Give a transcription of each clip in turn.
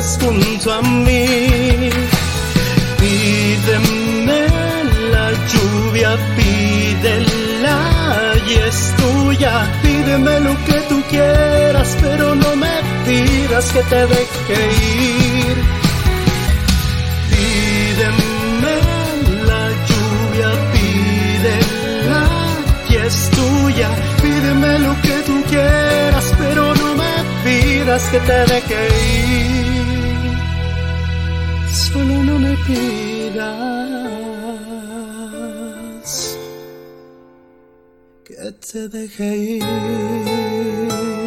estés junto a mí. Pídeme la lluvia, pídela y es tuya. Pídeme lo que tú quieras, pero no me pidas que te deje ir. Pídeme la lluvia, pídela y es tuya. Pídeme lo que tú quieras, pero no me pidas que te deje ir. Solo no me pidas que te deje ir.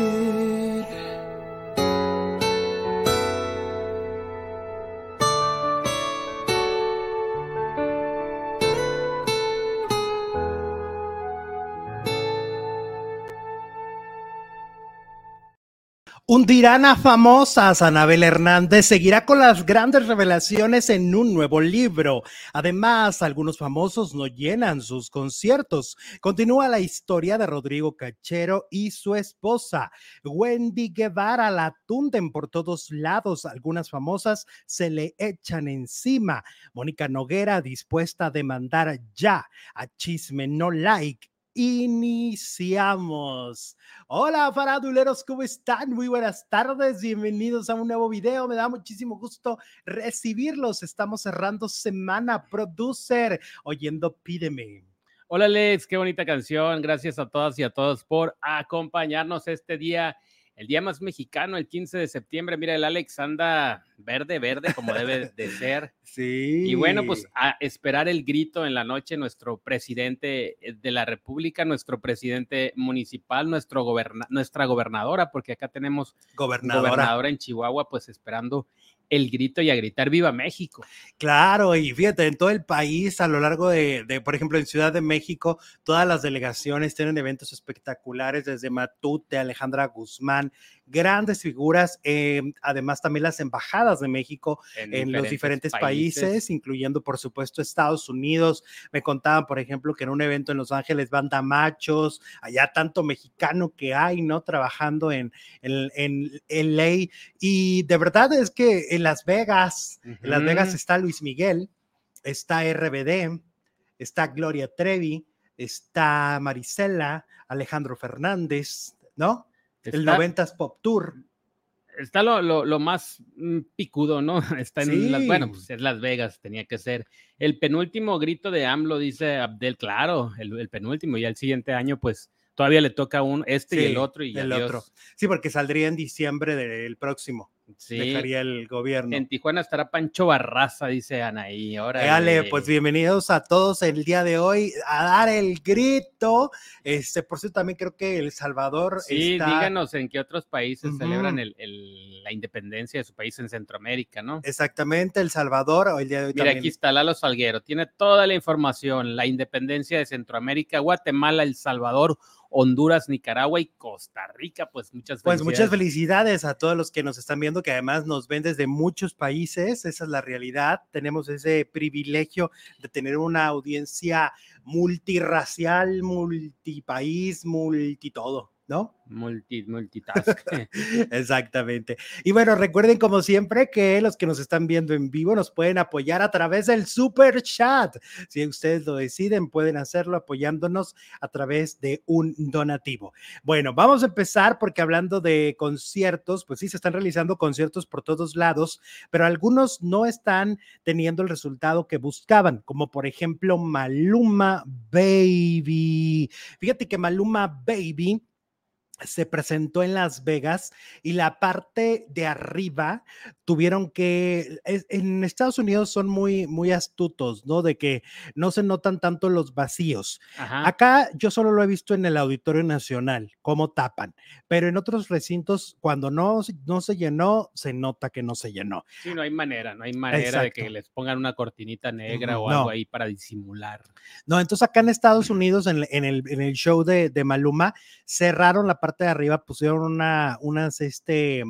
Hundirán famosas. Anabel Hernández seguirá con las grandes revelaciones en un nuevo libro. Además, algunos famosos no llenan sus conciertos. Continúa la historia de Rodrigo Cachero y su esposa. Wendy Guevara la tunden por todos lados. Algunas famosas se le echan encima. Mónica Noguera dispuesta a demandar ya a Chisme No Like iniciamos. Hola, faraduleros, ¿cómo están? Muy buenas tardes, bienvenidos a un nuevo video. Me da muchísimo gusto recibirlos. Estamos cerrando semana, producer, oyendo Pídeme. Hola, Alex, qué bonita canción. Gracias a todas y a todos por acompañarnos este día el día más mexicano, el 15 de septiembre. Mira, el Alex anda verde, verde, como debe de ser. Sí. Y bueno, pues a esperar el grito en la noche, nuestro presidente eh, de la República, nuestro presidente municipal, nuestro nuestra gobernadora, porque acá tenemos gobernadora. gobernadora en Chihuahua, pues esperando el grito y a gritar Viva México. Claro, y fíjate, en todo el país, a lo largo de, de, por ejemplo, en Ciudad de México, todas las delegaciones tienen eventos espectaculares, desde Matute, Alejandra Guzmán, grandes figuras, eh, además también las embajadas de México en, en los diferentes países. países. incluyendo por supuesto Estados Unidos. Me contaban, por ejemplo, que en un evento en Los Ángeles banda machos, allá tanto mexicano que hay, ¿no? Trabajando en, en, en LA. Y de verdad es que en Las Vegas, uh -huh. en Las Vegas está Luis Miguel, está RBD, está Gloria Trevi, está Marisela, Alejandro Fernández, ¿no? Está, el 90s Pop Tour. Está lo, lo, lo, más mm, picudo, ¿no? Está en sí. las, bueno, pues es Las Vegas, tenía que ser. El penúltimo grito de AMLO, dice Abdel, claro, el, el penúltimo, y al siguiente año, pues todavía le toca un este sí, y el otro y el adiós. otro. Sí, porque saldría en diciembre del próximo. Sí. Dejaría el gobierno. En Tijuana estará Pancho Barraza, dice Anaí. Ahora. Dale, pues bienvenidos a todos el día de hoy a dar el grito. Este, por cierto, también creo que El Salvador. Sí, está... díganos en qué otros países uh -huh. celebran el, el, la independencia de su país en Centroamérica, ¿no? Exactamente, El Salvador. El día de hoy Mira, también... aquí está Lalo Salguero, tiene toda la información, la independencia de Centroamérica, Guatemala, El Salvador, Honduras, Nicaragua y Costa Rica. Pues muchas felicidades. Pues muchas felicidades a todos los que nos están viendo, que además nos ven desde muchos países. Esa es la realidad. Tenemos ese privilegio de tener una audiencia multirracial, multipaís, multitodo. ¿No? Multi, multitask. Exactamente. Y bueno, recuerden como siempre que los que nos están viendo en vivo nos pueden apoyar a través del super chat. Si ustedes lo deciden, pueden hacerlo apoyándonos a través de un donativo. Bueno, vamos a empezar porque hablando de conciertos, pues sí, se están realizando conciertos por todos lados, pero algunos no están teniendo el resultado que buscaban, como por ejemplo Maluma Baby. Fíjate que Maluma Baby se presentó en Las Vegas y la parte de arriba tuvieron que, en Estados Unidos son muy, muy astutos, ¿no? De que no se notan tanto los vacíos. Ajá. Acá yo solo lo he visto en el Auditorio Nacional, cómo tapan, pero en otros recintos, cuando no, no se llenó, se nota que no se llenó. Sí, no hay manera, no hay manera Exacto. de que les pongan una cortinita negra o no. algo ahí para disimular. No, entonces acá en Estados Unidos, en, en, el, en el show de, de Maluma, cerraron la parte de arriba pusieron una, unas, este,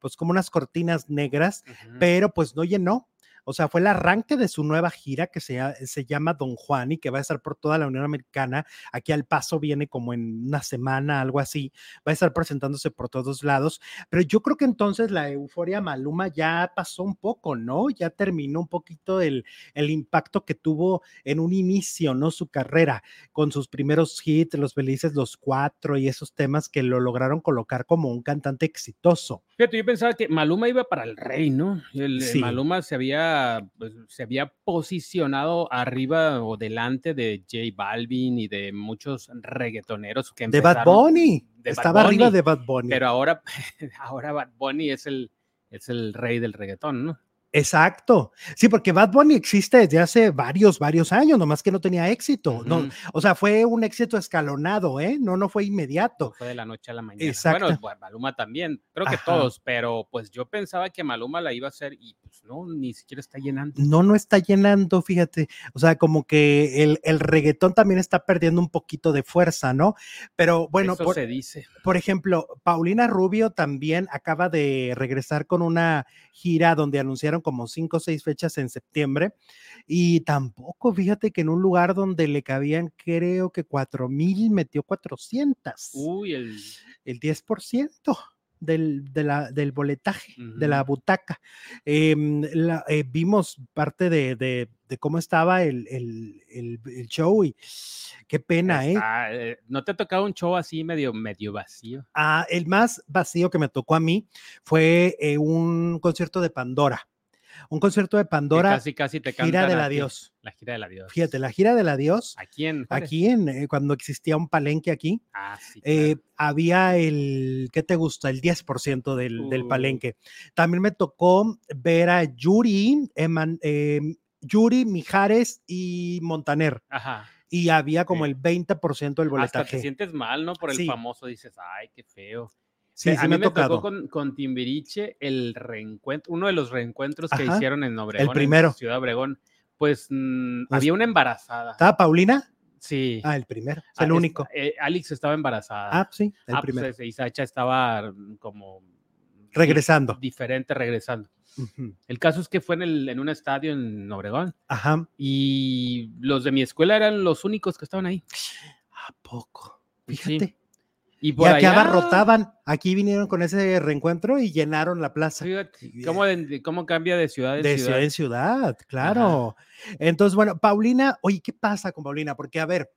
pues como unas cortinas negras, uh -huh. pero pues no llenó. O sea, fue el arranque de su nueva gira que se, se, llama Don Juan y que va a estar por toda la Unión Americana. Aquí al paso viene como en una semana, algo así. Va a estar presentándose por todos lados. Pero yo creo que entonces la euforia Maluma ya pasó un poco, ¿no? Ya terminó un poquito el, el impacto que tuvo en un inicio, ¿no? Su carrera con sus primeros hits, Los Felices, Los Cuatro y esos temas que lo lograron colocar como un cantante exitoso. Fíjate, yo pensaba que Maluma iba para el rey, ¿no? El, Maluma se había, pues, se había posicionado arriba o delante de J Balvin y de muchos reggaetoneros que De Bad Bunny. Estaba arriba de Bad Bunny. Pero ahora, ahora Bad Bunny es el, es el rey del reggaetón, ¿no? Exacto. Sí, porque Bad Bunny existe desde hace varios, varios años, nomás que no tenía éxito. no, o sea, fue un éxito escalonado, ¿eh? No, no fue inmediato. fue de la noche a la mañana. Exacto. Bueno, Maluma también, creo que todos, pero pues yo pensaba que Maluma la iba a hacer y pues no, ni siquiera está llenando. No, no está llenando, fíjate. O sea, como que el, el reggaetón también está perdiendo un poquito de fuerza, ¿no? Pero bueno, Eso se dice. Por ejemplo, Paulina Rubio también acaba de regresar con una gira donde anunciaron como cinco o seis fechas en septiembre y tampoco, fíjate que en un lugar donde le cabían creo que cuatro mil metió 400. Uy, el, el 10% del, de la, del boletaje, de la butaca. Em, eh, vimos parte de, de, cómo estaba el, el, el, show y qué pena, ¿eh? ¿eh? ¿No te ha tocado un show así medio, medio vacío? Ah, el más vacío que me tocó a mí fue eh, un concierto de Pandora un concierto de Pandora. casi, casi te Gira del Adiós. La gira del Adiós. Fíjate, la gira del Adiós. ¿Aquí en? Aquí en, eh, cuando existía un palenque aquí. Ah, sí, eh, había el, ¿qué te gusta? El 10% del, del, uh. palenque. También me tocó ver a Yuri, em, Yuri, Mijares y Montaner. Ajá y había como el 20% del boletaje. Hasta te sientes mal, ¿no? Por el famoso, dices, ay, qué feo. Sí, a mí me, tocó con, con, Timbiriche el reencuentro, uno de los reencuentros que hicieron en Obregón, el primero. Ciudad Obregón. Pues, mm, pues había una embarazada. ¿Estaba Paulina? Sí. Ah, el primero, es el ah, único. Eh, Alex estaba embarazada. Ah, sí, el ah, pues, primero. Pues, y Sacha estaba mm, como regresando. Diferente, regresando. El caso es que fue en, el, en un estadio en Obregón. Ajá. Y los de mi escuela eran los únicos que estaban ahí. ¿A poco? Fíjate. Y, por aquí abarrotaban, aquí vinieron con ese reencuentro y llenaron la plaza. ¿Cómo, cómo cambia de ciudad en de ciudad? en ciudad, claro. Entonces, bueno, Paulina, oye, ¿qué pasa con Paulina? Porque, a ver,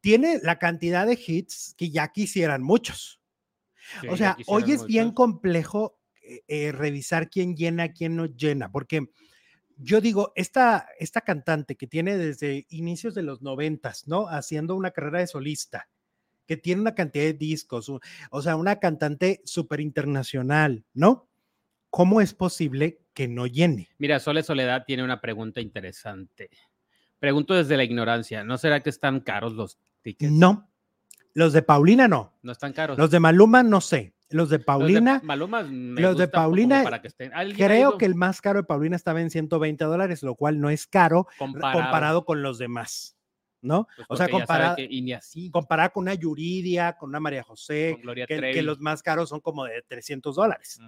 tiene la cantidad de hits que ya quisieran muchos. o sea, hoy es bien complejo eh, eh, revisar quién llena, quién no llena, porque yo digo, esta, esta cantante que tiene desde inicios de los noventas, ¿no? Haciendo una carrera de solista que tiene una cantidad de discos, o sea, una cantante súper internacional, ¿no? ¿Cómo es posible que no llene? Mira, Sole Soledad tiene una pregunta interesante. Pregunto desde la ignorancia, ¿no será que están caros los tickets? No, los de Paulina no. No están caros. Los de Maluma no sé. Los de Paulina. Los de, Maluma los de Paulina. Creo que el más caro de Paulina estaba en 120 dólares, lo cual no es caro comparado con los demás. ¿No? Pues o sea, comparada comparada con una Yuridia, con una María José, que, los más caros son como de 300 dólares.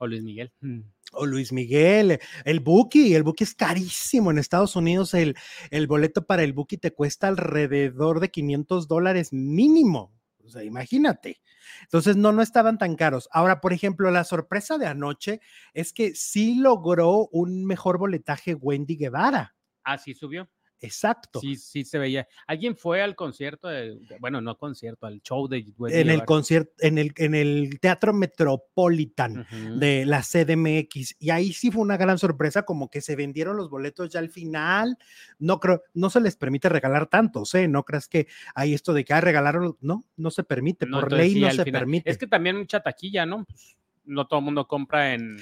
O Luis Miguel. Mm. O Luis Miguel, el Buki, el Buki es carísimo en Estados Unidos, el, el boleto para el Buki te cuesta alrededor de 500 dólares mínimo, o sea, imagínate. Entonces, no, no estaban tan caros. Ahora, por ejemplo, la sorpresa de anoche es que sí logró un mejor boletaje Wendy Guevara. Ah, sí subió. Exacto. Sí, sí se veía. ¿Alguien fue al concierto de, bueno, no concierto, al show de En el concierto, en el, en el Teatro Metropolitan de la CDMX. Y ahí sí fue una gran sorpresa, como que se vendieron los boletos ya al final. No creo, no se les permite regalar tantos, ¿eh? No creas que hay esto de que ah, regalaron, no, no se permite, por ley no se permite. Es que también mucha taquilla, ¿no? Pues, no todo el mundo compra en,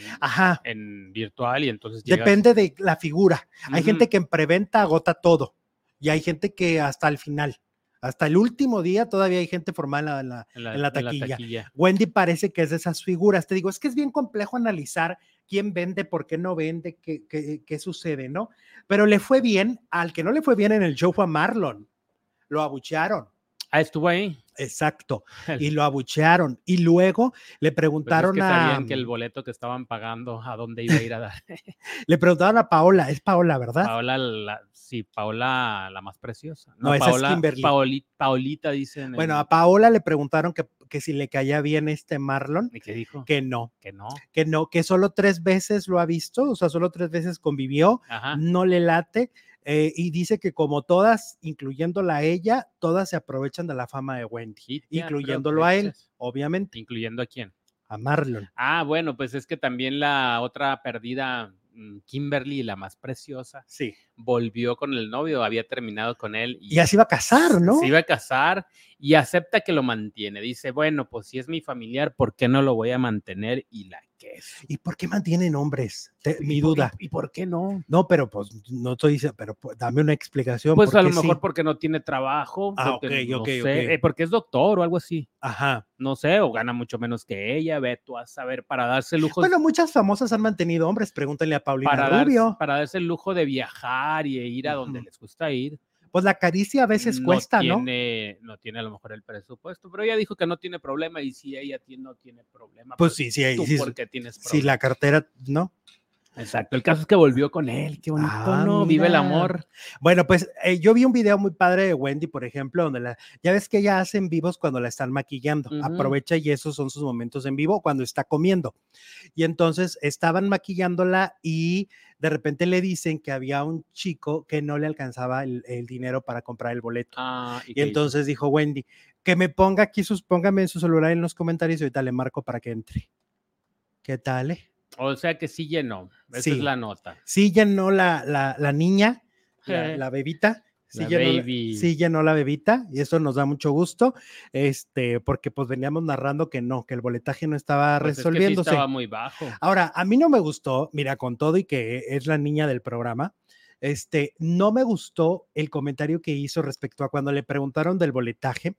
en virtual y entonces... Depende de la figura. Hay gente que en preventa agota todo y hay gente que hasta el final. Hasta el último día todavía hay gente formada en la, taquilla. Wendy parece que es de esas figuras. Te digo, es que es bien complejo analizar quién vende, por qué no vende, qué, qué, qué sucede, ¿no? Pero le fue bien, al que no le fue bien en el show fue a Marlon. Lo abuchearon. Ah, estuvo ahí. Exacto. Y lo abuchearon. Y luego le preguntaron Pues es que a. sabían que el boleto que estaban pagando, ¿a dónde iba a ir a dar? Le preguntaron a Paola. Es Paola, ¿verdad? Paola, la, sí, Paola la más preciosa. No, esa es Paola, Kimberly. Paoli- Paolita dicen. Bueno, a Paola le preguntaron que, que si le caía bien este Marlon. ¿Y qué dijo? Que no, Que no. que no, que solo tres veces lo ha visto, o sea, solo tres veces convivió, Ajá. no le late. Eh, y dice que como todas, incluyéndola a ella, todas se aprovechan de la fama de Wendy, Y te incluyéndolo a él, obviamente, ¿Incluyendo a quién? a Marlon. Ah, bueno, pues es que también la otra perdida, mm, Kimberly, la más preciosa, Sí. volvió con el novio, había terminado con él. Y ya se iba a casar, ¿no? Se iba a casar y acepta que lo mantiene. Dice, bueno, pues si es mi familiar, ¿por qué no lo voy a mantener? Y la ¿Y por qué mantienen hombres? Te- mi ¿Y por- duda. ¿Y, por qué no? No, pero pues no estoy diciendo, pero pues, dame una explicación. Pues ¿por a lo mejor sí? porque no tiene trabajo, Ah, porque, ok, no ok, sé, ok. eh, porque es doctor o algo así. Ajá. No sé, o gana mucho menos que ella, ve tú a saber, para darse lujos. Bueno, muchas famosas han mantenido hombres, pregúntenle a Paulina para, dar- Rubio. para darse el lujo de viajar y ir a donde les gusta ir. Pues la caricia a veces cuesta, ¿no? tiene, ¿no? tiene a lo mejor el presupuesto, pero ella dijo que no tiene problema y si ella tiene- no tiene problema, Pues sí, sí, ahí sí, por qué tienes Si problema. la cartera, ¿no? Exacto, el caso es que volvió con él, qué bonito, Ah, ¿no? Vive el amor. Bueno, pues eh, yo vi un video muy padre de Wendy, por ejemplo, donde la, ya ves que ella hace en vivos cuando la están maquillando, aprovecha y esos son sus momentos en vivo cuando está comiendo. Y entonces estaban maquillándola y de repente le dicen que había un chico que no le alcanzaba el, el dinero para comprar el boleto. Ah, ¿y y qué hizo? entonces dijo Wendy, que me ponga aquí sus, póngame en su celular en los comentarios y ahorita le marco para que entre. ¿Qué tal? eh? O sea que sí llenó, esa Sí. es la nota. Sí llenó la, la, la niña, la, la bebita. Sí La llenó, la- baby. sí llenó la bebita y eso nos da mucho gusto, este, porque pues veníamos narrando que no, que el boletaje no estaba Pues es que sí resolviéndose. estaba muy bajo. Ahora, a mí no me gustó, mira, con todo y que es la niña del programa, este, no me gustó el comentario que hizo respecto a cuando le preguntaron del boletaje,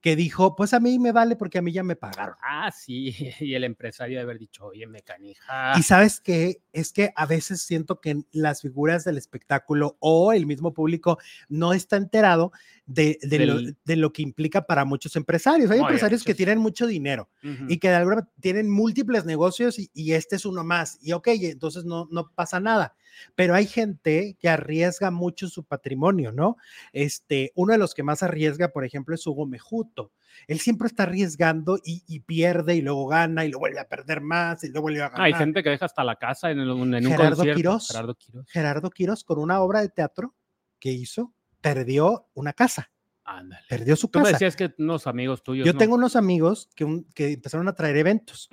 que dijo, pues a mí me vale porque a mí ya me pagaron. Ah, sí, y el empresario de haber dicho, oye, me canija. Y sabes que es que a veces siento que las figuras del espectáculo o el mismo público no está enterado de, de lo, Del- de lo que implica para muchos empresarios. Hay No, y a empresarios que muchos- tienen mucho dinero Ujú. y que de alguna manera tienen múltiples negocios y, y este es uno más. Y ok, entonces no, no pasa nada. Pero hay gente que arriesga mucho su patrimonio, ¿no? Este, uno de los que más arriesga, por ejemplo, es Hugo Mejuto. Él siempre está arriesgando y, y pierde y luego gana y lo vuelve a perder más y luego vuelve a ganar. Hay gente que deja hasta la casa en, el- en un Gerardo concierto. Quirós. Gerardo Quirós. Gerardo Quiros con una obra de teatro que hizo, perdió una casa, Ándale. perdió su Tú me casa. decías que unos amigos tuyos. Yo ¿no? tengo unos amigos que, un- que empezaron a traer eventos.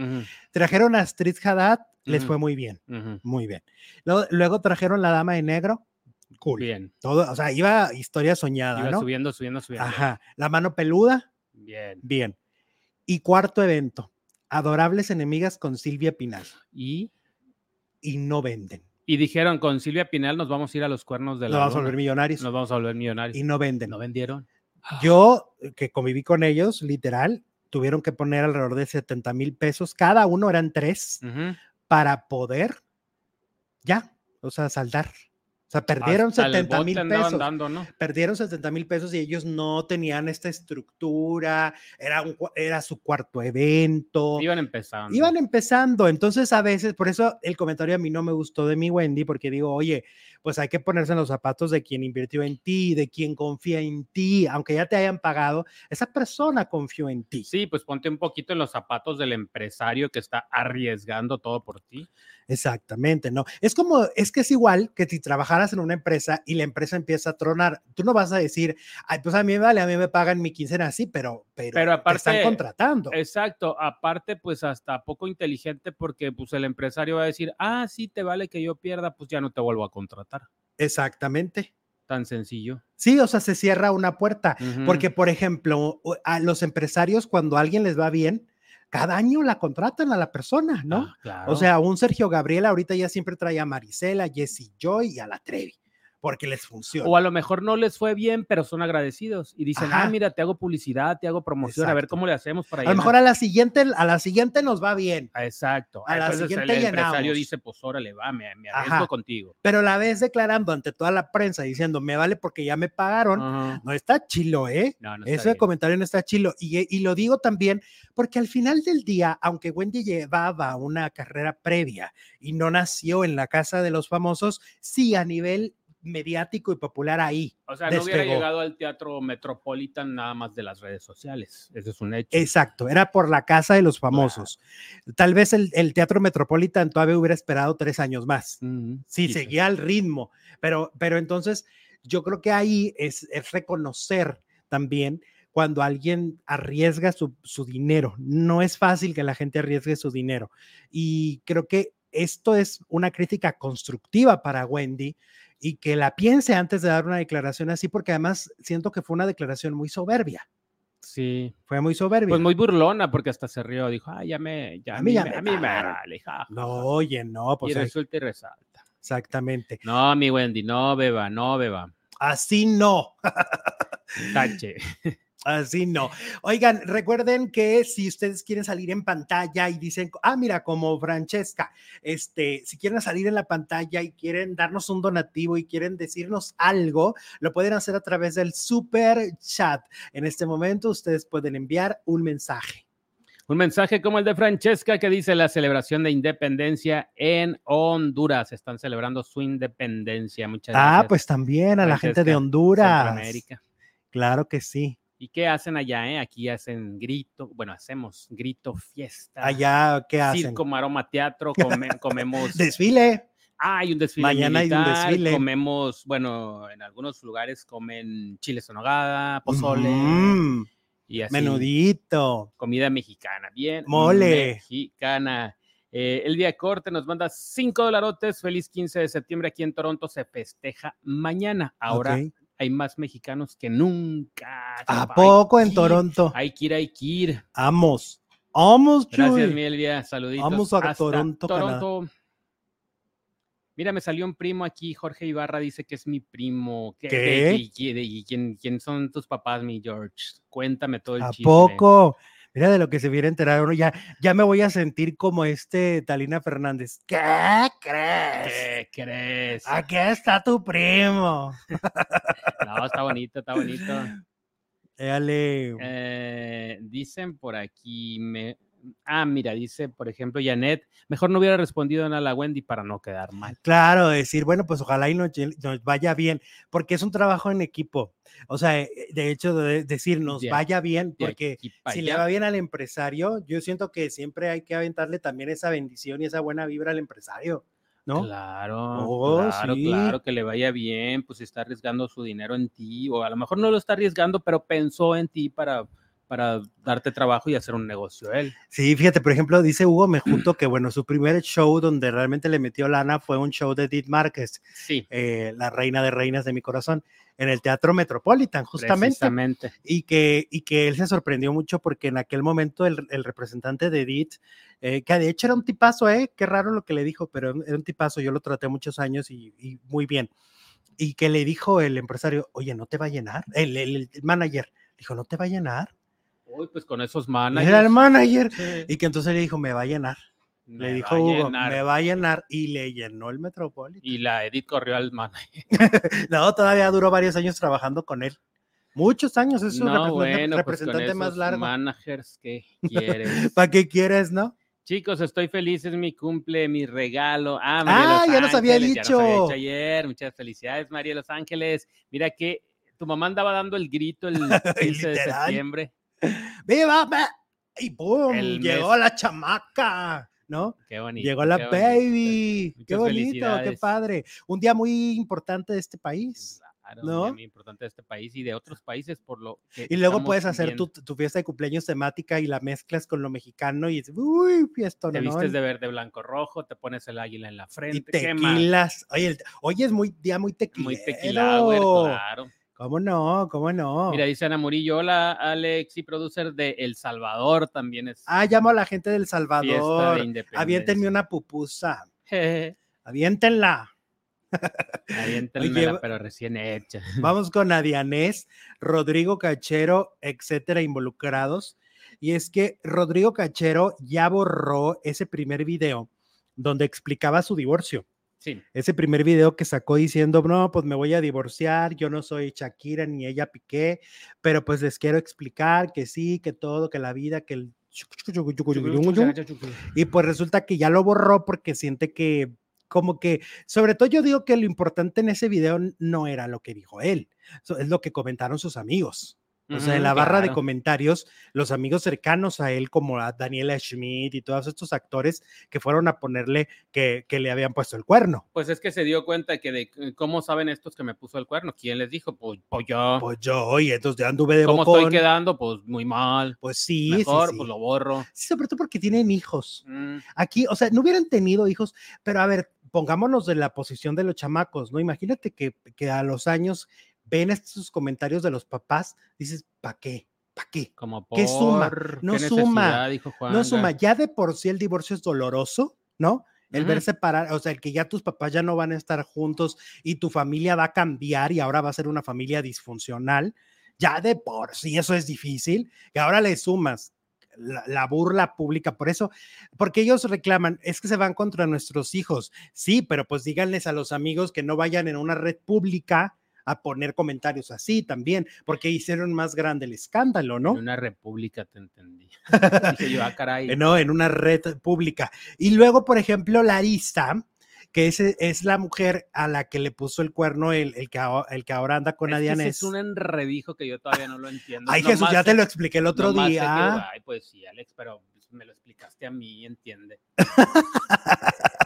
Trajeron a Astrid Haddad, les fue muy bien, muy bien. Luego, luego trajeron la Dama de Negro, cool. Bien. Todo, o sea, iba historia soñada, Iba ¿no? subiendo, subiendo, subiendo. Ajá. La Mano Peluda, Bien. bien. Y cuarto evento, Adorables Enemigas con Silvia Pinal. Y, Y no venden. Y dijeron, con Silvia Pinal nos vamos a ir a los cuernos de Nos la vamos a volver millonarios. Nos vamos a volver millonarios. Y no venden. no vendieron. Yo, eh, que conviví con ellos, literal, tuvieron que poner alrededor de 70 mil pesos, cada uno eran tres, para poder ya, o sea, saldar. O sea, perdieron Hasta el 70 bote mil pesos. dando, ¿no? Perdieron 70 mil pesos y ellos no tenían esta estructura, era, un era su cuarto evento. Iban empezando. Iban empezando, entonces a veces, por eso el comentario a mí no me gustó de mi Wendy, porque digo, oye, pues hay que ponerse en los zapatos de quien invirtió en ti, de quien confía en ti, aunque ya te hayan pagado, esa persona confió en ti. Sí, pues ponte un poquito en los zapatos del empresario que está arriesgando todo por ti. Exactamente, ¿no? Es como, es que es igual que si trabajaras en una empresa y la empresa empieza a tronar, tú no vas a decir, ay, pues a mí me vale, a mí me pagan mi quincena así, pero, pero, Pero te aparte, están contratando. Exacto, aparte pues hasta poco inteligente porque pues el empresario va a decir, ah, sí, te vale que yo pierda, pues ya no te vuelvo a contratar. Exactamente. Tan sencillo. Sí, o sea, se cierra una puerta. Porque, por ejemplo, a los empresarios, cuando a alguien les va bien, cada año la contratan a la persona, ¿no? Ah, claro. O sea, un Sergio Gabriel ahorita ya siempre trae a Marisela, a Jessie Joy y a la Trevi. Porque les funciona. O a lo mejor no les fue bien, pero son agradecidos y dicen, ah, mira, te hago publicidad, te hago promoción, a ver cómo le hacemos para A lo mejor a la siguiente, a la siguiente nos va bien. Exacto. A la siguiente el empresario dice, pues órale, va, me, me arriesgo contigo. Pero la vez declarando ante toda la prensa diciendo, me vale porque ya me pagaron, no está chilo, ¿eh? No, no Ese comentario no está chilo. Y, y lo digo también porque al final del día, aunque Wendy llevaba una carrera previa y no nació en la casa de los famosos, sí a nivel mediático y popular ahí. O sea, no hubiera llegado al teatro Metropolitan nada más de las redes sociales. Ese es un hecho. Exacto, era por la casa de los famosos. Tal vez el, teatro Metropolitan todavía hubiera esperado tres años más. sí, seguía el ritmo. Pero, pero entonces yo creo que ahí es, reconocer también cuando alguien arriesga su, su dinero. No es fácil que la gente arriesgue su dinero. Y creo que esto es una crítica constructiva para Wendy y que la piense antes de dar una declaración así, porque además siento que fue una declaración muy soberbia. Sí. Fue muy soberbia. Pues muy burlona, porque hasta se rió. Dijo, ay, ya me, ya a mí, ya me, a mí me No, oye, no, pues. Y resulta y resalta. Exactamente. No, mi Wendy, no beba, no beba. Así no. Tache. Así no. Oigan, recuerden que si ustedes quieren salir en pantalla y dicen, ah, mira, como Francesca, este, si quieren salir en la pantalla y quieren darnos un donativo y quieren decirnos algo, lo pueden hacer a través del super chat. En este momento ustedes pueden enviar un mensaje. Un mensaje como el de Francesca que dice la celebración de independencia en Honduras. Están celebrando su independencia. Muchas ah, gracias. Ah, pues también a la gente de Honduras. Claro que sí. ¿Y qué hacen allá? Eh? Aquí hacen grito, bueno, hacemos grito, fiesta. Allá, ¿qué hacen? Circo, maroma, teatro, comemos. Desfile. Ah, hay un desfile. Mañana hay un desfile. Comemos, bueno, en algunos lugares comen chiles en nogada, pozole. y así, Menudito. Comida mexicana, bien. Mole. Mexicana. Eh, el día corte nos manda cinco dolarotes. Feliz 15 de septiembre aquí en Toronto. Se festeja mañana. Ahora hay más mexicanos que nunca. ¿A poco en Toronto? Hay que ir, hay que ir. Amos. Amos, Gracias, Mielvia. Saluditos. Vamos a Toronto, Toronto. Mira, me salió un primo aquí, Jorge Ibarra dice que es mi primo. ¿Qué? ¿Qué? ¿Y quién, son tus papás, mi George? Cuéntame todo el ¿A poco? Mira de lo que se viene enterar uno, ya, ya me voy a sentir como este Talina Fernández. ¿Qué crees? ¿Qué crees? Aquí está tu primo. no, está bonito, está bonito. Eh, dicen por aquí, me, Ah, mira, dice, por ejemplo, Janet, mejor no hubiera respondido a la Wendy para no quedar mal. Claro, decir, bueno, pues ojalá y nos, vaya bien, porque es un trabajo en equipo. O sea, eh, de hecho, de decir, nos vaya bien, porque si le va bien al empresario, yo siento que siempre hay que aventarle también esa bendición y esa buena vibra al empresario. ¿No? Claro, oh, claro, claro, que le vaya bien, pues está arriesgando su dinero en ti, o a lo mejor no lo está arriesgando, pero pensó en ti para para darte trabajo y hacer un negocio él. Sí, fíjate, por ejemplo, dice Hugo Mejuto que, bueno, su primer show donde realmente le metió lana fue un show de Edith Márquez, sí. Eh, la reina de reinas de mi corazón, en el Teatro Metropolitan, justamente. Y que, y que él se sorprendió mucho porque en aquel momento el, representante de Edith, eh, que de hecho era un tipazo, ¿eh? Qué raro lo que le dijo, pero era un tipazo, yo lo traté muchos años y, muy bien. Y que le dijo el empresario, oye, ¿no te va a llenar? El, el manager dijo, ¿no te va a llenar? Uy, pues con esos managers. Era el manager. Y que entonces le dijo, me va a llenar. le dijo Hugo, me va a llenar. Y le llenó el Metropolitan. Y la Edith corrió al manager. no, todavía duró varios años trabajando con él. Muchos años, es un representante, pues más largo. managers que quieres. ¿Para qué quieres, no? Chicos, estoy feliz, es mi cumple, mi regalo. Ah, ah ya nos había dicho. Ya nos había ayer. Muchas felicidades, María Los Ángeles. Mira que tu mamá andaba dando el grito el 15 de septiembre. ¡Viva! Y ¡pum! llegó la chamaca. ¿no? Qué bonito. Llegó la baby. Qué bonito, qué padre. Un día muy importante de este país. Claro, ¿no? Un día muy importante de este país y de otros países por lo que Y luego puedes hacer tu, fiesta de cumpleaños temática y la mezclas con lo mexicano y es uy, fiesta, Te vistes de verde, blanco, rojo, te pones el águila en la frente. Y tequilas. Oye, hoy es muy día muy tequilero. Muy tequila, claro. ¿Cómo no? ¿Cómo no? Mira, dice Ana Murillo, hola Alex y producer de El Salvador también es. Ah, llamo a la gente del Salvador. Aviéntenme una pupusa. Aviéntenla. Aviéntenmela, pero recién hecha. Vamos con Adianés, Rodrigo Cachero, etcétera, involucrados. Y es que Rodrigo Cachero ya borró ese primer video donde explicaba su divorcio. Sí. Ese primer video que sacó diciendo, no, pues me voy a divorciar, yo no soy Shakira ni ella Piqué, pero pues les quiero explicar que sí, que todo, que la vida, que el... Y pues resulta que ya lo borró porque siente que como que, sobre todo yo digo que lo importante en ese video no era lo que dijo él, es lo que comentaron sus amigos. O sea, en la barra de comentarios, los amigos cercanos a él, como a Daniela Schmidt y todos estos actores que fueron a ponerle que, que, le habían puesto el cuerno. Pues es que se dio cuenta que de cómo saben estos que me puso el cuerno. ¿Quién les dijo? Pues, pues yo. Pues yo, y entonces ya anduve de ¿Cómo estoy quedando? Pues muy mal. Pues sí. Mejor, sí, pues lo borro. Sí, sobre todo porque tienen hijos. Mm. Aquí, o sea, no hubieran tenido hijos, pero a ver, pongámonos de la posición de los chamacos, ¿no? Imagínate que, que a los años ven estos comentarios de los papás, dices, ¿para qué? ¿Para qué? Como ¿Qué suma? por No qué suma, dijo. No suma, ya de por sí el divorcio es doloroso, ¿no? El Ujú. ver separar, o sea, el que ya tus papás ya no van a estar juntos y tu familia va a cambiar y ahora va a ser una familia disfuncional, ya de por sí eso es difícil, y ahora le sumas la, la burla pública, por eso, porque ellos reclaman, es que se van contra nuestros hijos, sí, pero pues díganles a los amigos que no vayan en una red pública a poner comentarios así también, porque hicieron más grande el escándalo, ¿no? En una república te entendí. Dije yo, ah, caray. Eh, no, en una red pública. Y luego, por ejemplo, Larissa, que es, es la mujer a la que le puso el cuerno el, el, que, ahora, el que ahora anda con Es que. Es un enredijo que yo todavía no lo entiendo. Ay, Jesús, ya te lo expliqué el otro nomás sé que, día. ay, pues sí, Alex, pero me lo explicaste a mí, entiende.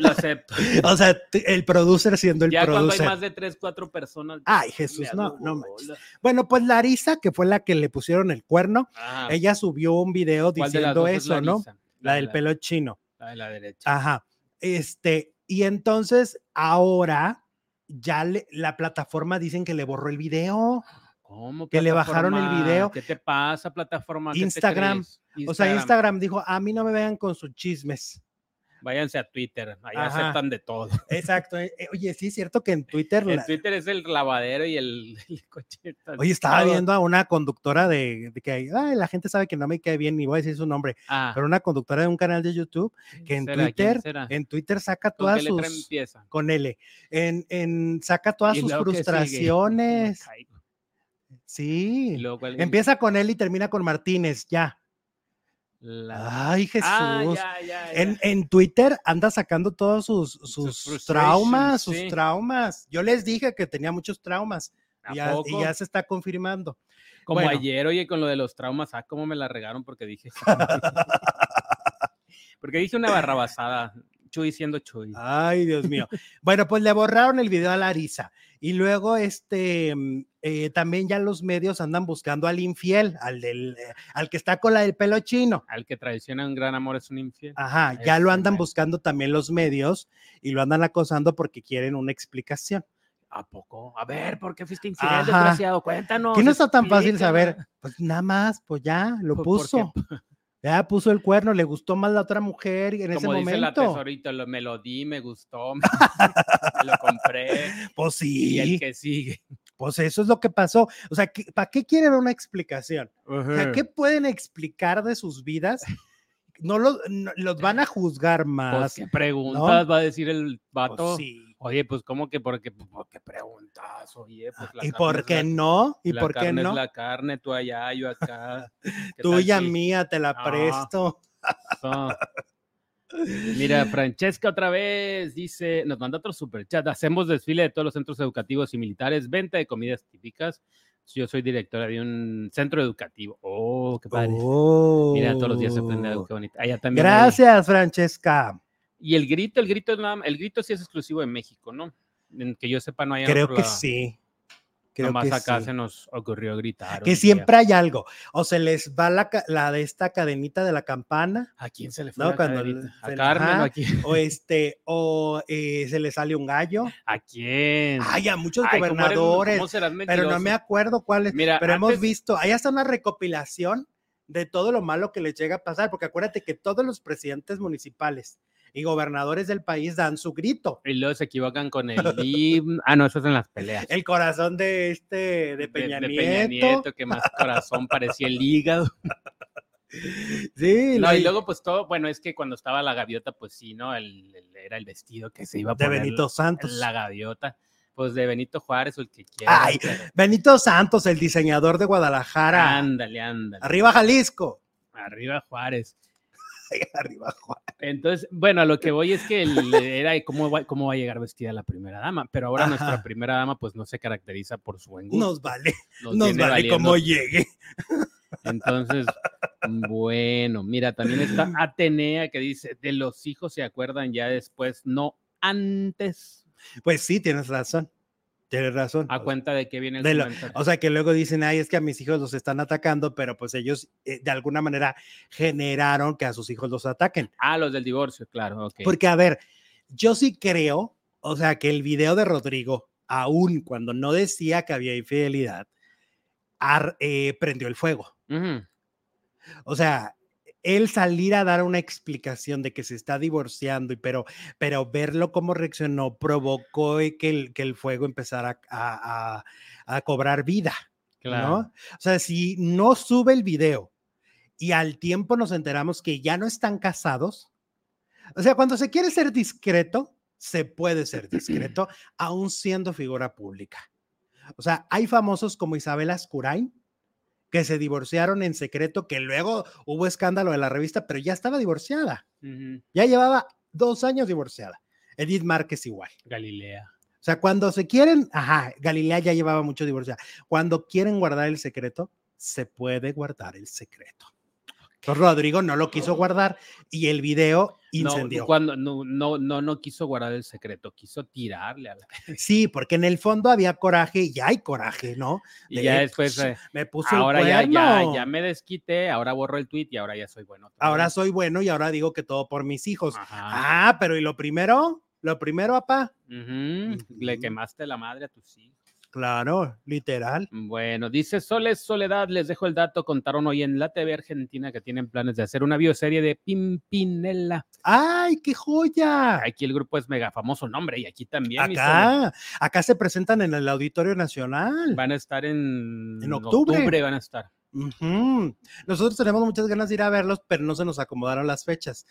lo acepto. O sea, el producer siendo el ya cuando hay producer. más de tres, cuatro personas. Ay, Jesús, no, no manches. Bueno, pues Larissa, que fue la que le pusieron el cuerno, Ah, ella subió un video ¿cuál de las diciendo es eso, ¿no? Larisa? La del de pelo chino. La de la derecha. Ajá. Este, y entonces ahora ya le- la plataforma dicen que le borró el video. ¿Cómo? que le bajaron el video. ¿Qué te pasa, plataforma? ¿Qué te Instagram. O sea, Instagram dijo, a mí no me vean con sus chismes. Váyanse a Twitter, ahí Ajá. aceptan de todo. Exacto. eh, eh, Oye, sí es cierto que en Twitter, En la- Twitter es el lavadero y el, el coche. oye, estaba todo. viendo a una conductora de, de que ay, la gente sabe que no me cae bien, ni voy a decir su nombre, Ah, pero una conductora de un canal de YouTube que en ¿será? ¿Quién Twitter, en Twitter saca ¿Con todas sus empieza? con L, en, en saca todas Y sus frustraciones. Sí. Luego, ¿cuál- Empieza con él y termina con Martínez, ya. La- Ay, Jesús. Ah, ya, ya, ya. En, en Twitter anda sacando todos sus, sus, traumas, sus sí. traumas. Yo les dije que tenía muchos traumas ¿A y ya, y poco? ya se está confirmando. Como bueno. ayer, oye, con lo de los traumas, ah, cómo me la regaron porque dije. porque dije una barrabasada. Chuy siendo Chuy. Ay, Dios mío. bueno, pues le borraron el video a Larisa y luego este mm, eh, también ya los medios andan buscando al infiel, al del eh, al que está con la del pelo chino. Al que traiciona un gran amor es un infiel. Ajá, ya lo andan buscando también los medios y lo andan acosando porque quieren una explicación. ¿A poco? A ver, ¿por qué fuiste infiel, Ajá. desgraciado? Cuéntanos. Que no está tan fácil saber. Pues nada más, pues ya lo Pues, ¿por qué? puso. Ya puso el cuerno, le gustó más la otra mujer en ese Como dice la momento. tesorita, lo- me lo di, me gustó, me, lo compré. Pues Y el sí, que sigue. pues eso es lo que pasó. O sea, ¿qué- ¿para qué quieren una explicación? O sea, ¿qué pueden explicar de sus vidas? No los, no- los van a juzgar Pues, más. ¿Qué preguntas va a decir el Pues vato? sí. Oye, pues, ¿cómo que? Porque, ¿por qué preguntas? Oye, pues, la ¿Y carne por qué la- no? ¿y la por qué carne no? es la carne, tú allá, yo acá. ¿Qué tal Tuya, mía, te la Ah. presto. No. Mira, Francesca otra vez dice, nos manda otro super chat. Hacemos desfile de todos los centros educativos y militares, venta de comidas típicas. Yo soy directora de un centro educativo. Oh, qué padre. Mira, todos los días se aprende algo, Oh. qué bonito. Allá también. hay- Gracias, Francesca. Y el grito, el grito el grito sí es exclusivo de México, ¿no? En que yo sepa, no hay Creo que lado. sí. Creo Nomás que acá sí. se nos ocurrió gritar. Que día. siempre hay algo. O se les va la, la de esta cadenita de la campana, ¿A quién se le fue No, la cuando le- ¿A Carmen o ajá. a quién? o este, o eh, se le sale un gallo. ¿A quién? Ay, a muchos Ay, ¿cómo eres- gobernadores, cómo pero no me acuerdo cuáles. Mira, pero hemos antes- visto, ahí está una recopilación de todo lo malo que les llega a pasar, porque acuérdate que todos los presidentes municipales y gobernadores del país dan su grito. Y luego se equivocan con el himno. Ah, no, eso es en las peleas. El corazón de este, de Peña, de, de. Peña Nieto, que más corazón parecía el hígado. Sí, No, y luego pues todo, bueno, es que cuando estaba la gaviota, pues sí, ¿no? El, el- era el vestido que se iba a de poner Benito Santos. la gaviota. Pues de Benito Juárez o el que quiera. Ay, pero- Benito Santos, el diseñador de Guadalajara. ándale, ándale. Arriba Jalisco. Arriba Juárez. Arriba. Entonces, bueno, a lo que voy es que el- era cómo va, cómo va a llegar vestida la primera dama, pero ahora Ajá. nuestra primera dama pues no se caracteriza por su buen gusto. Nos vale, nos vale valiendo. como llegue. Entonces, bueno, mira, también está Atenea que dice, de los hijos se acuerdan ya después, no antes, Pues sí, tienes razón. Tienes razón. a cuenta de que viene el lo-. O sea, que luego dicen, ay, es que a mis hijos los están atacando, pero pues ellos eh, de alguna manera generaron que a sus hijos los ataquen. Ah, los del divorcio, claro. Porque, a ver, yo sí creo, o sea, que el video de Rodrigo, aún cuando no decía que había infidelidad, ar- eh, prendió el fuego. O sea, él salir a dar una explicación de que se está divorciando, y pero, pero verlo cómo reaccionó provocó que el, que el fuego empezara a, a- a cobrar vida, claro. ¿no? O sea, si no sube el video y al tiempo nos enteramos que ya no están casados, o sea, cuando se quiere ser discreto, se puede ser discreto, aún siendo figura pública. O sea, hay famosos como Isabel Ascurain, que se divorciaron en secreto, que luego hubo escándalo de la revista, pero ya estaba divorciada. Ya llevaba dos años divorciada. Edith Márquez igual. Galilea. O sea, cuando se quieren, ajá, Galilea ya llevaba mucho divorciada. Cuando quieren guardar el secreto, se puede guardar el secreto. Entonces Rodrigo no lo quiso guardar y el video No, incendió. cuando, no, no, no, no quiso guardar el secreto, quiso tirarle a la... Sí, porque en el fondo había coraje y ya hay coraje, ¿no? Y ya después, "Ps, eh, me puso ahora el ya, ya, ya me desquité, ahora borro el tweet y ahora ya soy bueno. Ahora vez. soy bueno y ahora digo que todo por mis hijos. Ajá. Ah, pero ¿y lo primero? Lo primero, papá. Le quemaste la madre a tus hijos. Claro, literal. Bueno, dice Soles Soledad, les dejo el dato, contaron hoy en la TV Argentina que tienen planes de hacer una bioserie de Pimpinela. ¡Ay, qué joya! Aquí el grupo es mega famoso nombre y aquí también. Acá, acá se presentan en el Auditorio Nacional. Van a estar en, En octubre. van a estar. Ujú. Nosotros tenemos muchas ganas de ir a verlos, pero no se nos acomodaron las fechas.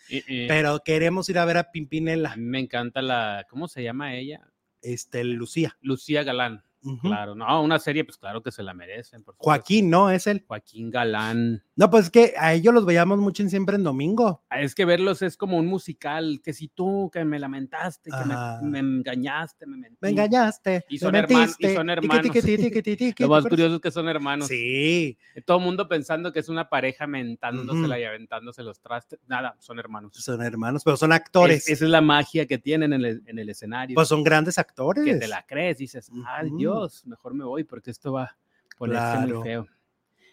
Pero queremos ir a ver a Pimpinela, me encanta la, ¿cómo se llama ella? este, Lucía. Lucía Galán. Claro, no, una serie, pues claro que se la merecen. por. Joaquín, ¿no? Es él. Joaquín Galán. No, pues es que a ellos los veíamos mucho en siempre en domingo. Ah, Es que verlos es como un musical, que si tú que me lamentaste, que me, me engañaste, me mentiste. Me engañaste. Y me son hermanos- y son tiqui, hermanos. tiqui, tiqui, tiqui, tiqui, ¿te Lo más curioso es que son hermanos. Sí, Todo el mundo pensando que es una pareja mentándosela Ujú. y aventándose los trastes. Nada, son hermanos. son hermanos, pero son actores. Es- esa es la magia que tienen en el, en el escenario. Pues son grandes actores. que te la crees, dices, ay. Dios, mejor me voy porque esto va a ponerse Claro. muy feo.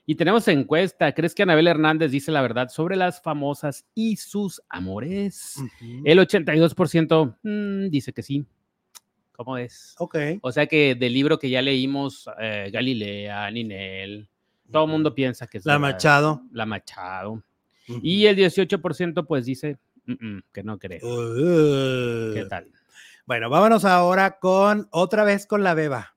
Y tenemos encuesta, ¿crees que Anabel Hernández dice la verdad sobre las famosas y sus amores? El 82% mm, dice que sí. ¿Cómo es? Ok. O sea que del libro que ya leímos, eh, Galilea, Ninel, todo el mundo piensa que es La verdad. Machado. La Machado. Ujú. Y el 18% pues dice "Mm, mm, que no cree. Uh. ¿Qué tal? Bueno, vámonos ahora con otra vez con la beba.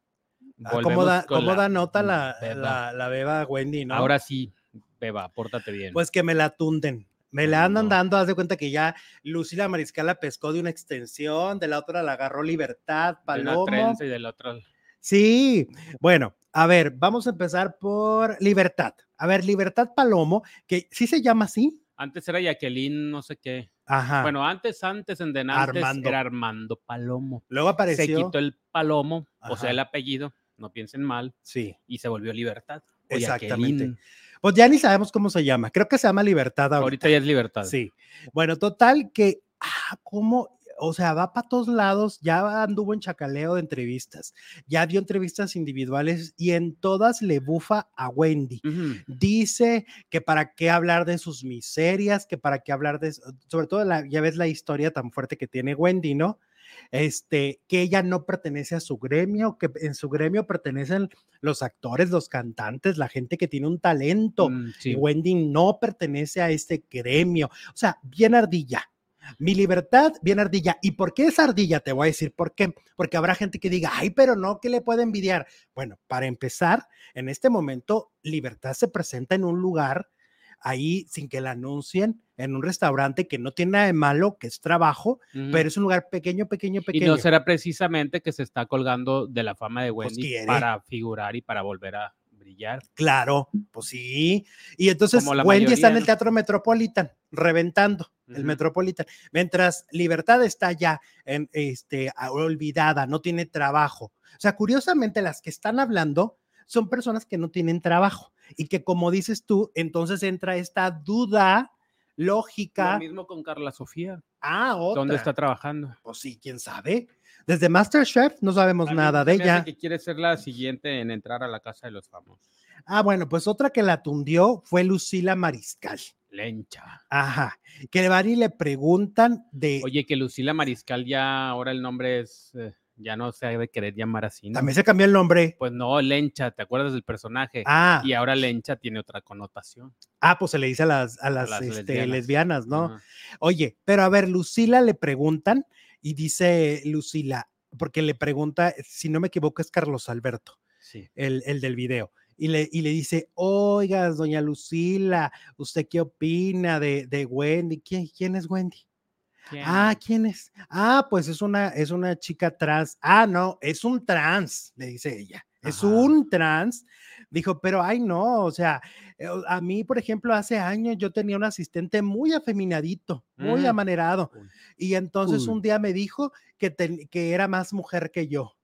Ah, ¿Cómo da, cómo nota la, beba. la, la beba Wendy, no? Ahora sí, Beba, pórtate bien. Pues que me la tunden. Me la andan No. dando, haz de cuenta que ya Lucila Mariscal la pescó de una extensión, de la otra la agarró Libertad, de una Palomo. trenza y del otro. Sí, bueno, a ver, vamos a empezar por Libertad. A ver, Libertad Palomo, que sí se llama así. Antes era Jacqueline, no sé qué. Ajá. Bueno, antes, antes, en Denantes Armando. era Armando Palomo. Luego Se apareció. quitó el Palomo, o sea, el apellido, no piensen mal, Sí, y se volvió Libertad. o Exactamente. Jacqueline. pues ya ni sabemos cómo se llama. Creo que se llama Libertad ahorita. Ahorita ya es Libertad. Sí. Bueno, total que, ah, ¿cómo? O sea, va para todos lados, ya anduvo en chacaleo de entrevistas, ya dio entrevistas individuales y en todas le bufa a Wendy. Dice que para qué hablar de sus miserias, que para qué hablar de, sobre todo, la, ya ves la historia tan fuerte que tiene Wendy, ¿no? Este, que ella no pertenece a su gremio, que en su gremio pertenecen los actores, los cantantes, la gente que tiene un talento. Mm, sí. Y Wendy no pertenece a este gremio. O sea, bien ardilla. Mi libertad, bien ardilla. ¿Y por qué es ardilla? Te voy a decir por qué. Porque habrá gente que diga, ay, pero no, que le puede envidiar? Bueno, para empezar, en este momento, libertad se presenta en un lugar ahí sin que la anuncien en un restaurante que no tiene nada de malo, que es trabajo, pero es un lugar pequeño, pequeño, pequeño. Y no será precisamente que se está colgando de la fama de pues Wendy para figurar y para volver a brillar. Claro, pues sí. Y entonces Wendy está en el Teatro Metropolitan, reventando el Metropolitan, mientras Libertad está ya en, este, olvidada, no tiene trabajo. O sea, curiosamente las que están hablando son personas que no tienen trabajo y que como dices tú, entonces entra esta duda lógica. Lo mismo con Carla Sofía. Ah, otra. ¿Dónde está trabajando? Pues sí, quién sabe. Desde Masterchef no sabemos nada de ella. que quiere ser la siguiente en entrar a la casa de los famosos. Ah, bueno, pues otra que la tundió fue Lucila Mariscal. Lencha. Ajá. Que y le preguntan de. Oye, que Lucila Mariscal ya ahora el nombre es. Eh, ya no se debe querer llamar así. También se cambió el nombre. Pues no, Lencha, ¿te acuerdas del personaje? Ah. Y ahora Lencha tiene otra connotación. Ah, pues se le dice a las, a las, este, lesbianas. ¿no? Oye, pero a ver, Lucila le preguntan y dice Lucila, porque le pregunta, si no me equivoco, es Carlos Alberto, sí. el, el del video. Y le, y le, dice, oiga, doña Lucila, ¿usted qué opina de, de Wendy? ¿Quién, ¿Quién, es Wendy? Ah, ¿quién es? Ah, pues es una, es una chica trans. Ah, no, es un trans, le dice ella. Es un trans. Dijo, pero ay, no, o sea, eh, a mí, por ejemplo, hace años yo tenía un asistente muy afeminadito, muy mm. amanerado. Y entonces un día me dijo que, que era más mujer que yo.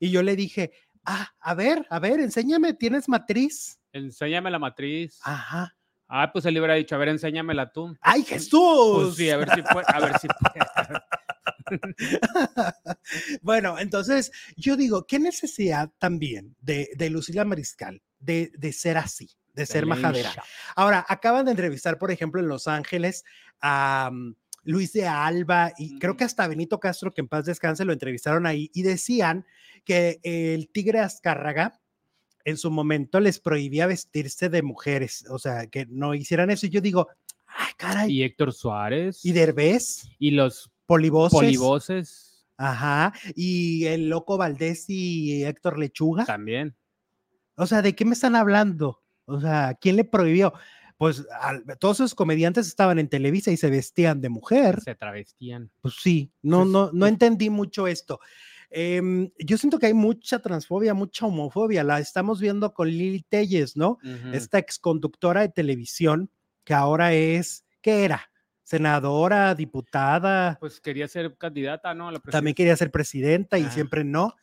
Y yo le dije, ah, a ver, a ver, enséñame, ¿tienes matriz? Enséñame la matriz. Ajá. Ah, pues él le hubiera dicho, a ver, enséñamela tú. ¡Ay, Jesús! Pues sí, a ver si puede, a ver si bueno, entonces yo digo, ¿qué necesidad también de, de Lucila Mariscal de, de ser así, de ser majadera? Ahora, acaban de entrevistar, por ejemplo, en Los Ángeles a mm, Luis de Alba y creo que hasta Benito Castro, que en paz descanse, lo entrevistaron ahí y decían que el Tigre Azcárraga en su momento les prohibía vestirse de mujeres, o sea, que no hicieran eso. Y yo digo, ay, caray. Y Héctor Suárez. Y Derbez. Y los polivoces. Polivoces. Ajá. Y el Loco Valdés y Héctor Lechuga. También. O sea, ¿de qué me están hablando? O sea, ¿quién le prohibió? Pues todos esos comediantes estaban en Televisa y se vestían de mujer. Se travestían. Pues sí, no, no, no entendí mucho esto. Em, yo siento que hay mucha transfobia, mucha homofobia. La estamos viendo con Lili Telles, ¿no? Esta exconductora de televisión que ahora es, ¿qué era? Senadora, diputada. Pues quería ser candidata, ¿no? También quería ser presidenta y siempre no.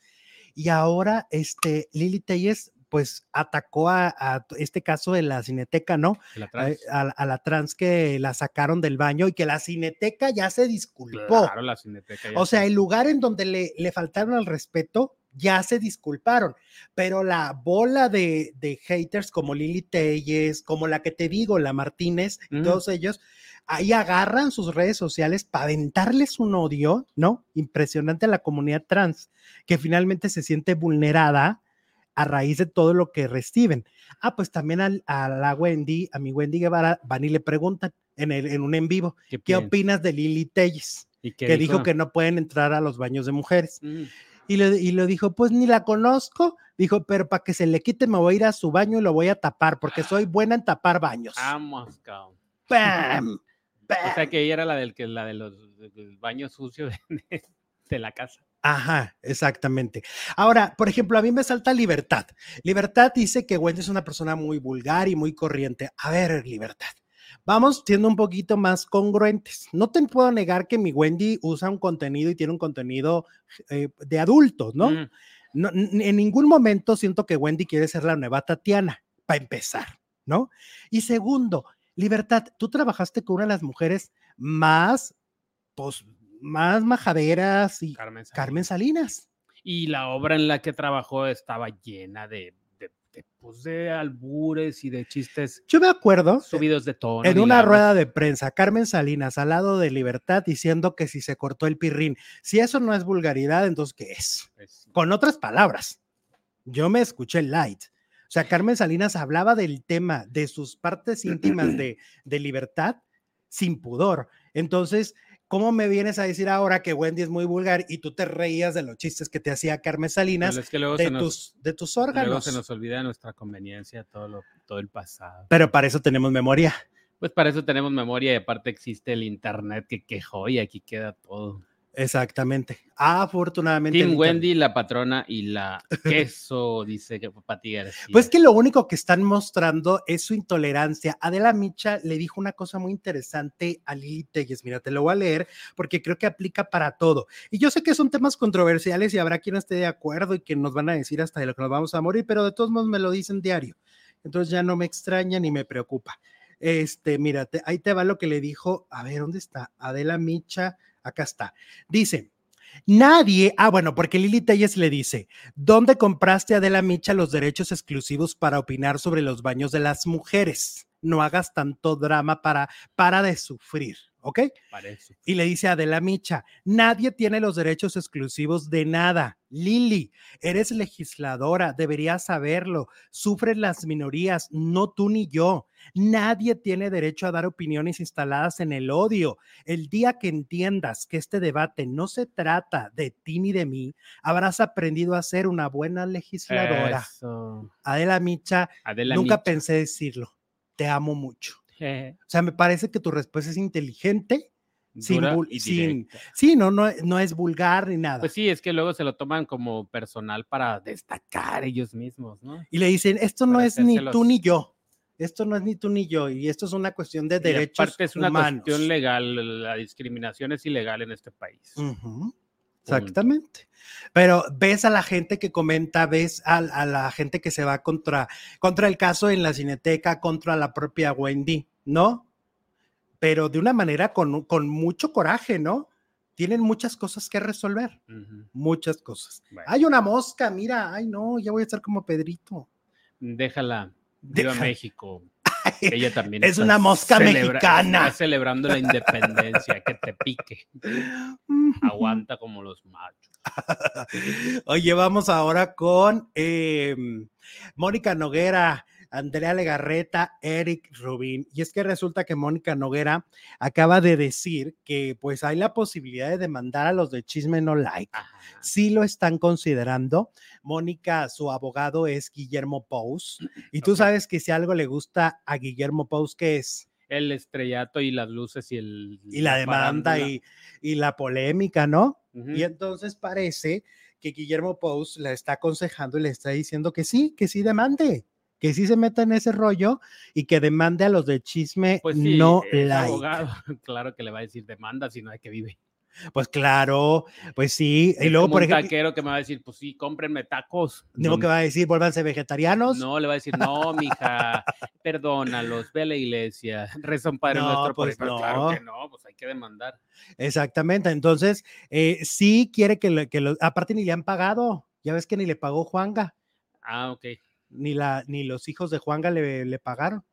Y ahora, este, Lili Telles pues atacó a, este caso de la cineteca, ¿no? Eh, a, la trans que la sacaron del baño y que la cineteca ya se disculpó. Claro, la cineteca. o sea, el lugar en donde le, le faltaron al respeto, ya se disculparon, pero la bola de, haters como Lili Telles, como la que te digo, la Martínez, todos ellos, ahí agarran sus redes sociales para aventarles un odio, ¿no? Impresionante a la comunidad trans, que finalmente se siente vulnerada a raíz de todo lo que reciben. Ah, pues también a la Wendy, a mi Wendy Guevara, van y le preguntan en, el, en un en vivo, ¿qué, opinas de Lili Telles? que dijo? que no pueden entrar a los baños de mujeres. Mm. Y, le, y le dijo, pues ni la conozco. Dijo, pero para que se le quite me voy a ir a su baño y lo voy a tapar, porque soy buena en tapar baños. Vamos, cabrón. ¡Pam! O sea que ella era la del que la de los, baños sucios de la casa. Ajá, exactamente. Ahora, por ejemplo, a mí me salta Libertad. Libertad dice que Wendy es una persona muy vulgar y muy corriente. A ver, Libertad. Vamos siendo un poquito más congruentes. No te puedo negar que mi Wendy usa un contenido y tiene un contenido eh, de adultos, ¿no? En ningún momento siento que Wendy quiere ser la nueva Tatiana, para empezar, ¿no? Y segundo, Libertad, tú trabajaste con una de las mujeres más, pues, más majaderas y Carmen Salinas. Y la obra en la que trabajó estaba llena de, de, pues, de, albures y de chistes. Yo me acuerdo. Subidos de tono. En una rueda de prensa, Carmen Salinas al lado de Libertad diciendo que si se cortó el pirrín. Si eso no es vulgaridad, entonces ¿qué es? Pues Con otras palabras, yo me escuché light. O sea, Carmen Salinas hablaba del tema de sus partes íntimas de, de libertad sin pudor. Entonces, ¿cómo me vienes a decir ahora que Wendy es muy vulgar y tú te reías de los chistes que te hacía Carmen Salinas de, tus, de tus órganos? Luego se nos olvida nuestra conveniencia, todo, lo, todo el pasado. Pero para eso tenemos memoria. Pues para eso tenemos memoria y aparte existe el internet que quejó y aquí queda todo. Exactamente. Afortunadamente. Team Wendy, la patrona y la queso, dice que Pati Pues que lo único que están mostrando es su intolerancia. Adela Micha le dijo una cosa muy interesante a Lili Telles. Mira, te lo voy a leer porque creo que aplica para todo. Y yo sé que son temas controversiales y habrá quien esté de acuerdo y que nos van a decir hasta de lo que nos vamos a morir, pero de todos modos me lo dicen diario. Entonces ya no me extraña ni me preocupa. Este, mírate, ahí te va lo que le dijo. A ver, ¿dónde está? Adela Micha Acá está. Dice, Nadie, ah, bueno, porque Lili Telles le dice, ¿dónde compraste Adela Micha los derechos exclusivos para opinar sobre los baños de las mujeres? No hagas tanto drama para, para de sufrir. ¿Ok? Y le dice a Adela Micha, nadie tiene los derechos exclusivos de nada. Lili, eres legisladora, deberías saberlo. Sufren las minorías, no tú ni yo. Nadie tiene derecho a dar opiniones instaladas en el odio. El día que entiendas que este debate no se trata de ti ni de mí, habrás aprendido a ser una buena legisladora. Adela Micha, nunca pensé decirlo. Te amo mucho. O sea, me parece que tu respuesta es inteligente. Sin, sin, sí, no, no, no es vulgar ni nada. Pues sí, es que luego se lo toman como personal para destacar ellos mismos, ¿no? Y le dicen, esto no es ni tú ni yo, esto no es ni tú ni yo, y esto es una cuestión de derechos aparte es una cuestión legal, la discriminación es ilegal en este país. Exactamente. Pero ves a la gente que comenta, ves a, la gente que se va contra, contra el caso en la cineteca, contra la propia Wendy, ¿no? Pero de una manera con, con mucho coraje, ¿no? Tienen muchas cosas que resolver, muchas cosas. Hay una mosca, mira, ay no, ya voy a estar como Pedrito. Déjala, viva México. Ella también es una mosca mexicana. Está celebrando la independencia, que te pique. Aguanta como los machos. Oye, vamos ahora con em, Mónica Noguera. Andrea Legarreta, Eric Rubin. Y es que resulta que Mónica Noguera acaba de decir que pues hay la posibilidad de demandar a los de Chisme No Like. Sí lo están considerando. Mónica, su abogado es Guillermo Pous. Y tú sabes que si algo le gusta a Guillermo Pous, ¿qué es? El estrellato y las luces y el... Y la demanda y, y, la polémica, ¿no? Y entonces parece que Guillermo Pous la está aconsejando y le está diciendo que sí, que sí demande que sí se meta en ese rollo y que demande a los de chisme pues no like. claro que le va a decir demanda si no hay que vive. Pues claro, pues sí. y luego, por ejemplo. taquero que me va a decir, pues sí, cómprenme tacos. No, que va a decir, vuélvanse vegetarianos. No, le va a decir, no, mija, perdónalos, ve a la iglesia, reza un padre nuestro. Pues no. Claro que no, pues hay que demandar. Exactamente. Entonces, eh, sí quiere que, lo, que aparte ni le han pagado. Ya ves que ni le pagó Juanga. Ah, ok ni, la, ni los hijos de Juanga le, le pagaron.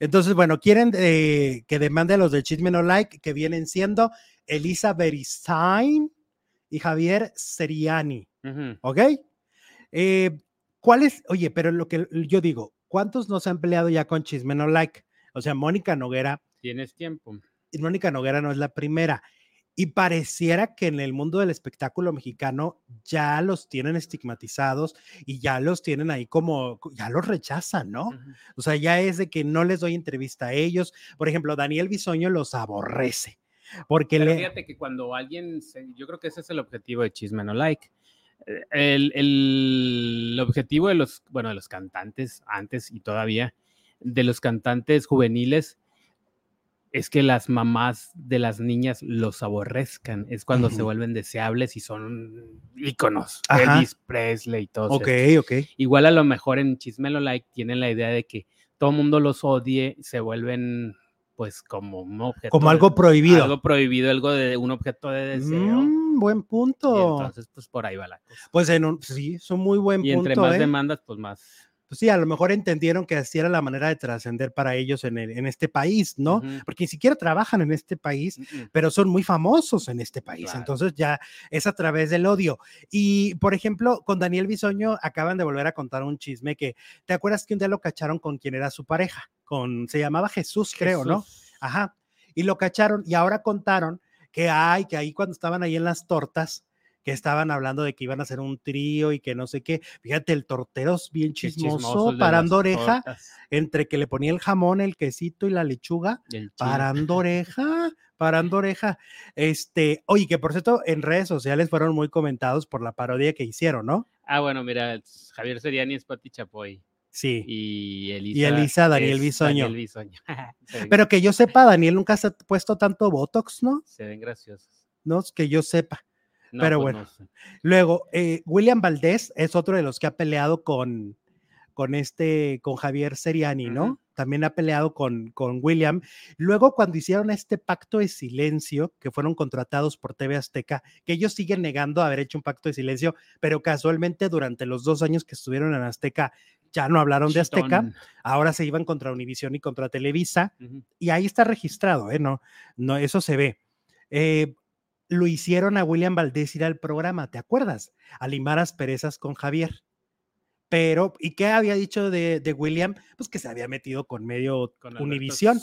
Entonces, bueno, quieren eh, que demande a los de Chisme No Like, que vienen siendo Elisa Beristain y Javier Seriani. ¿Ok? Eh, ¿Cuál es? Oye, pero lo que yo digo, ¿cuántos nos han peleado ya con Chisme No Like? O sea, Mónica Noguera. Tienes tiempo. Mónica Noguera no es la primera. Y pareciera que en el mundo del espectáculo mexicano ya los tienen estigmatizados y ya los tienen ahí como, ya los rechazan, ¿no? O sea, ya es de que no les doy entrevista a ellos. Por ejemplo, Daniel Bisoño los aborrece. Porque le... fíjate que cuando alguien, yo creo que ese es el objetivo de Chisme No Like. Eh, el, el, objetivo de los, bueno, de los cantantes antes y todavía, de los cantantes juveniles es que las mamás de las niñas los aborrezcan. Es cuando se vuelven deseables y son íconos. Elvis Presley y todo Ok, ok. Igual a lo mejor en Chismelo Like tienen la idea de que todo el mundo los odie, se vuelven pues como un objeto. Como algo prohibido. Algo prohibido, algo de un objeto de deseo. Mm, buen punto. entonces, pues por ahí va la cosa. Pues en un, sí, son muy buen punto. Y entre más ¿eh? demandas, pues más pues sí, a lo mejor entendieron que así era la manera de trascender para ellos en, en, este país, ¿no? Porque ni siquiera trabajan en este país, pero son muy famosos en este país. Entonces ya es a través del odio. Y, por ejemplo, con Daniel Bisoño acaban de volver a contar un chisme que, ¿te acuerdas que un día lo cacharon con quien era su pareja? Con, se llamaba Jesús, creo, ¿no? Ajá. y lo cacharon y ahora contaron que hay, que ahí cuando estaban ahí en las tortas, que estaban hablando de que iban a hacer un trío y que no sé qué. Fíjate, el tortero es bien chismoso, parando oreja, entre que le ponía el jamón, el quesito y la lechuga, parando oreja, parando oreja. Este, oye, que por cierto, en redes sociales fueron muy comentados por la parodia que hicieron, ¿no? Ah, bueno, mira, Javier Seriani es Pati Chapoy. Sí. Y Elisa, y Elisa Daniel Bisoño. Pero que yo sepa, Daniel nunca se ha puesto tanto Botox, ¿no? Se ven graciosos. No, que yo sepa. Pero pues bueno. Luego, eh, William Valdés es otro de los que ha peleado con, con este, con Javier Seriani, ¿no? También ha peleado con, con William. Luego, cuando hicieron este pacto de silencio, que fueron contratados por TV Azteca, que ellos siguen negando haber hecho un pacto de silencio, pero casualmente durante los dos años que estuvieron en Azteca, ya no hablaron de Azteca, ahora se iban contra Univisión y contra Televisa, y ahí está registrado, ¿eh? No, no, eso se ve. Eh, lo hicieron a William Valdés ir al programa, ¿te acuerdas? A limar asperezas con Javier. Pero, ¿y qué había dicho de, William? Pues que se había metido con medio con Univisión.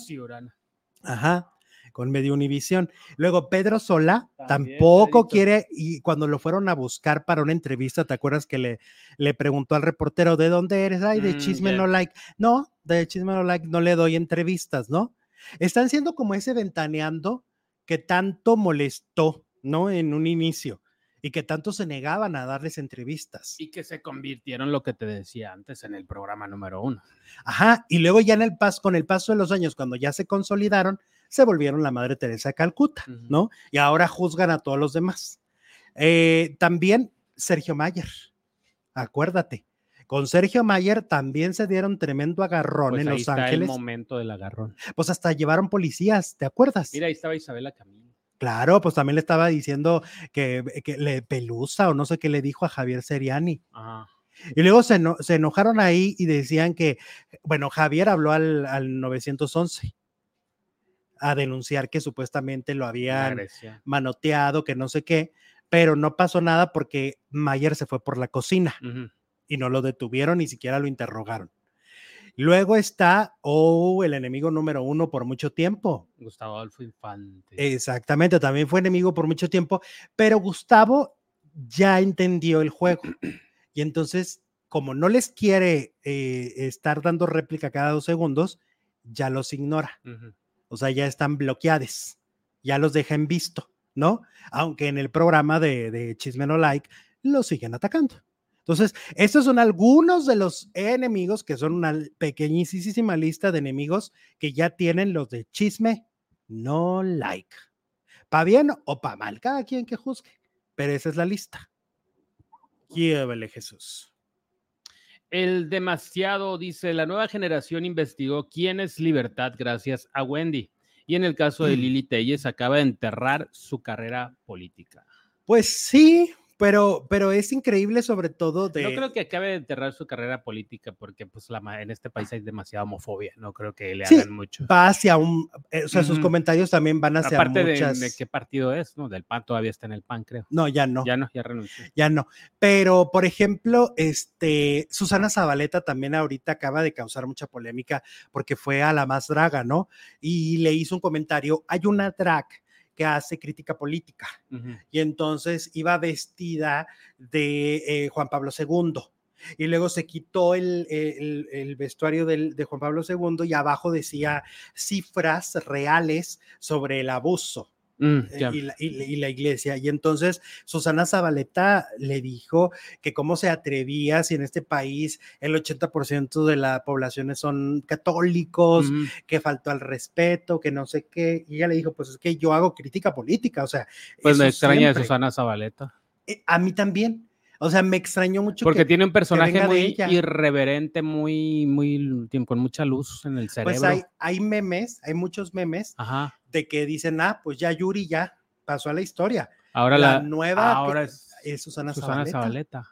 Ajá, con medio Univisión. Luego Pedro Sola tampoco quiere, y cuando lo fueron a buscar para una entrevista, ¿te acuerdas que le, le preguntó al reportero, ¿de dónde eres? Ay, de mm, Chisme No Like. No, de Chisme No Like no le doy entrevistas, ¿no? Están siendo como ese ventaneando que tanto molestó, ¿no? En un inicio y que tanto se negaban a darles entrevistas. Y que se convirtieron, lo que te decía antes, en el programa número uno. Ajá, y luego ya en el paso, con el paso de los años, cuando ya se consolidaron, se volvieron la Madre Teresa de Calcuta, ¿no? Y ahora juzgan a todos los demás. Eh, también Sergio Mayer, acuérdate, con Sergio Mayer también se dieron tremendo agarrón pues en Los Ángeles. el momento del agarrón. Pues hasta llevaron policías, ¿te acuerdas? Mira, ahí estaba Isabela Camilo. Claro, pues también le estaba diciendo que, le pelusa o no sé qué le dijo a Javier Seriani. Y luego se, se, enojaron ahí y decían que, bueno, Javier habló al, al 911 a denunciar que supuestamente lo habían manoteado, que no sé qué, pero no pasó nada porque Mayer se fue por la cocina y no lo detuvieron, ni siquiera lo interrogaron. Luego está, oh, el enemigo número uno por mucho tiempo. Gustavo Adolfo Infante. Exactamente, también fue enemigo por mucho tiempo, pero Gustavo ya entendió el juego. Y entonces, como no les quiere eh, estar dando réplica cada dos segundos, ya los ignora. O sea, ya están bloqueados, ya los deja en visto, ¿no? Aunque en el programa de, de Chismeno Like lo siguen atacando. Entonces, estos son algunos de los enemigos que son una pequeñísima lista de enemigos que ya tienen los de chisme no like. Pa' bien o pa' mal, cada quien que juzgue. Pero esa es la lista. Llévele, Jesús. El demasiado dice, la nueva generación investigó quién es libertad gracias a Wendy. Y en el caso de mm. Lili Telles acaba de enterrar su carrera política. Pues sí, pero, pero es increíble sobre todo de... No creo que acabe de enterrar su carrera política porque pues la, en este país hay demasiada homofobia, no creo que le hagan mucho. Va hacia un... Eh, o sea, sus comentarios también van hacia Aparte muchas... de, de, qué partido es, ¿no? Del PAN todavía está en el PAN, creo. No, ya no. Ya no, ya renunció. Ya no. Pero, por ejemplo, este, Susana Zabaleta también ahorita acaba de causar mucha polémica porque fue a la más draga, ¿no? Y le hizo un comentario, hay una drag que hace crítica política. Y entonces iba vestida de eh, Juan Pablo II. Y luego se quitó el, el, vestuario del, de Juan Pablo II y abajo decía cifras reales sobre el abuso. Mm, eh, y, la, iglesia. Y entonces Susana Zabaleta le dijo que cómo se atrevía si en este país el 80% de la población son católicos, que faltó al respeto, que no sé qué. Y ella le dijo, pues es que yo hago crítica política, o sea. Pues me extraña Susana Zabaleta. Eh, a mí también. O sea, me extrañó mucho. Porque tiene un personaje muy irreverente, muy, muy, con mucha luz en el pues cerebro. Pues hay, hay memes, hay muchos memes de que dicen, ah, pues ya Yuri ya pasó a la historia. Ahora la, nueva ahora es, Susana, Zabaleta.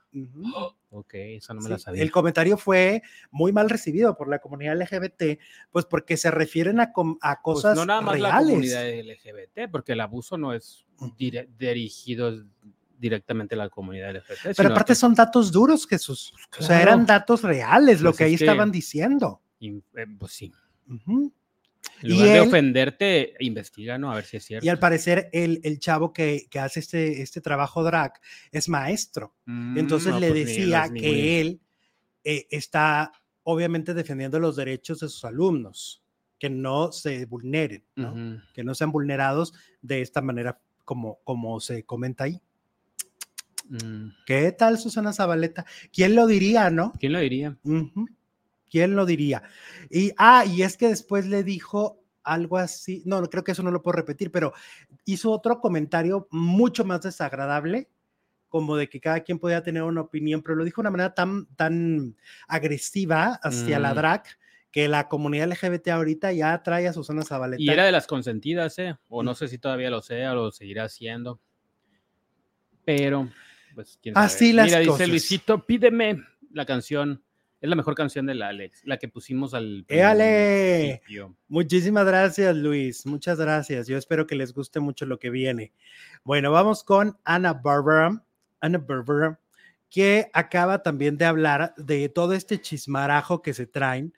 Ok, eso no me la sabía. El comentario fue muy mal recibido por la comunidad LGBT, pues porque se refieren a, a pues cosas no nada más la comunidad LGBT, porque el abuso no es dirigido directamente la comunidad LGBT. Pero aparte son datos duros, Jesús. O sea, eran datos reales lo pues que ahí estaban diciendo. Eh, pues sí. En lugar de ofenderte, investiga, ¿no? A ver si es cierto. Y al parecer, el, el chavo que, que, hace este, este trabajo drag es maestro. Mm, Entonces le pues decía que él eh, está obviamente defendiendo los derechos de sus alumnos, que no se vulneren, ¿no? que no sean vulnerados de esta manera como, como se comenta ahí. Mm. ¿Qué tal Susana Zabaleta? ¿Quién lo diría, no? ¿Quién lo diría? ¿Quién lo diría? Y, ah, y es que después le dijo algo así, no, creo que eso no lo puedo repetir, pero hizo otro comentario mucho más desagradable, como de que cada quien podía tener una opinión, pero lo dijo de una manera tan, tan agresiva hacia la mm. drag que la comunidad LGBT ahorita ya trae a Susana Zabaleta. Y era de las consentidas, ¿eh? O no mm. sé si todavía lo sea o lo seguirá haciendo. Pero, pues, quién sabe. Así las Mira, dice Luisito, pídeme la canción es la mejor canción de la Alex, la que pusimos al ¡Éale! Muchísimas gracias, Luis. Muchas gracias. Yo espero que les guste mucho lo que viene. Bueno, vamos con Ana Barbara. Ana Barbara, que acaba también de hablar de todo este chismarajo que se traen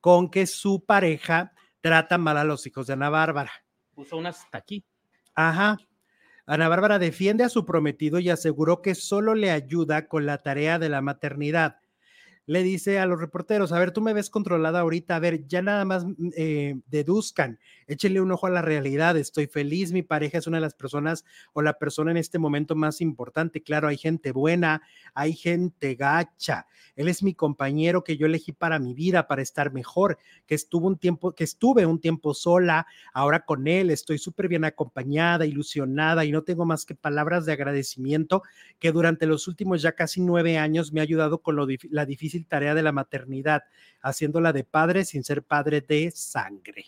con que su pareja trata mal a los hijos de Ana Bárbara. Puso unas hasta aquí. Ajá. Ana Bárbara defiende a su prometido y aseguró que solo le ayuda con la tarea de la maternidad le dice a los reporteros, a ver, tú me ves controlada ahorita, a ver, ya nada más mm, eh, deduzcan, échenle un ojo a la realidad, estoy feliz, mi pareja es una de las personas o la persona en este momento más importante, claro, hay gente buena, hay gente gacha, él es mi compañero que yo elegí para mi vida, para estar mejor, que estuvo un tiempo, que estuve un tiempo sola, ahora con él, estoy súper bien acompañada, ilusionada y no tengo más que palabras de agradecimiento que durante los últimos ya casi nueve años me ha ayudado con lo, la difícil tarea de la maternidad, haciéndola de padre sin ser padre de sangre.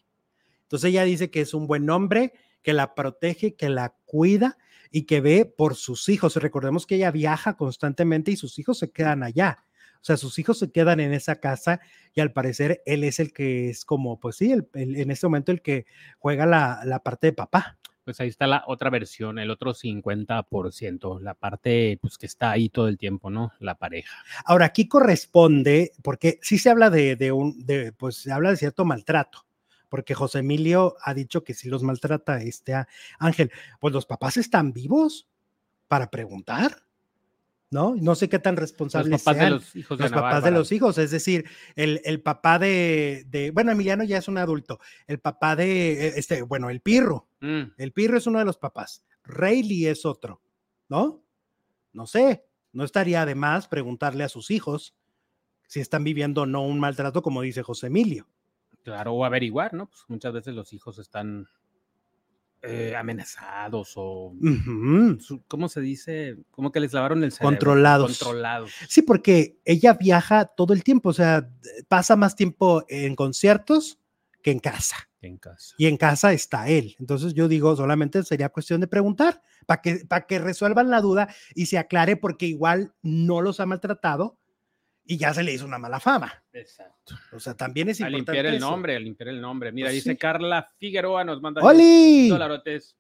Entonces ella dice que es un buen hombre, que la protege, que la cuida y que ve por sus hijos. Recordemos que ella viaja constantemente y sus hijos se quedan allá. O sea, sus hijos se quedan en esa casa y al parecer él es el que es como, pues sí, en este momento el que juega la parte de papá pues ahí está la otra versión, el otro 50%, la parte pues que está ahí todo el tiempo, ¿no? La pareja. Ahora, aquí corresponde, porque sí se habla de, un, de, pues se habla de cierto maltrato, porque José Emilio ha dicho que si los maltrata este Ángel, pues los papás están vivos para preguntar. ¿No? No sé qué tan responsables los papás de los hijos de los papás de los hijos, es decir, el, el papá de, de, bueno, Emiliano ya es un adulto, el papá de, e, este, bueno, el Pirro, mm. el Pirro es uno de los papás, Rayleigh es otro, ¿no? No sé, no estaría de más preguntarle a sus hijos si están viviendo o no un maltrato, como dice José Emilio. Claro, o averiguar, ¿no? Pues muchas veces los hijos están eh, amenazados o, ¿cómo se dice? Como que les lavaron el cerebro. Controlados. Controlados. Sí, porque ella viaja todo el tiempo, o sea, pasa más tiempo en conciertos que en casa. En casa. Y en casa está él. Entonces yo digo, solamente sería cuestión de preguntar para que, para que resuelvan la duda y se aclare porque igual no los ha maltratado y ya se le hizo una mala fama. Exacto. O sea, también es importante. A limpiar el nombre, a limpiar el nombre. Mira, pues dice Carla Figueroa, nos manda ¡Oli! dolarotes.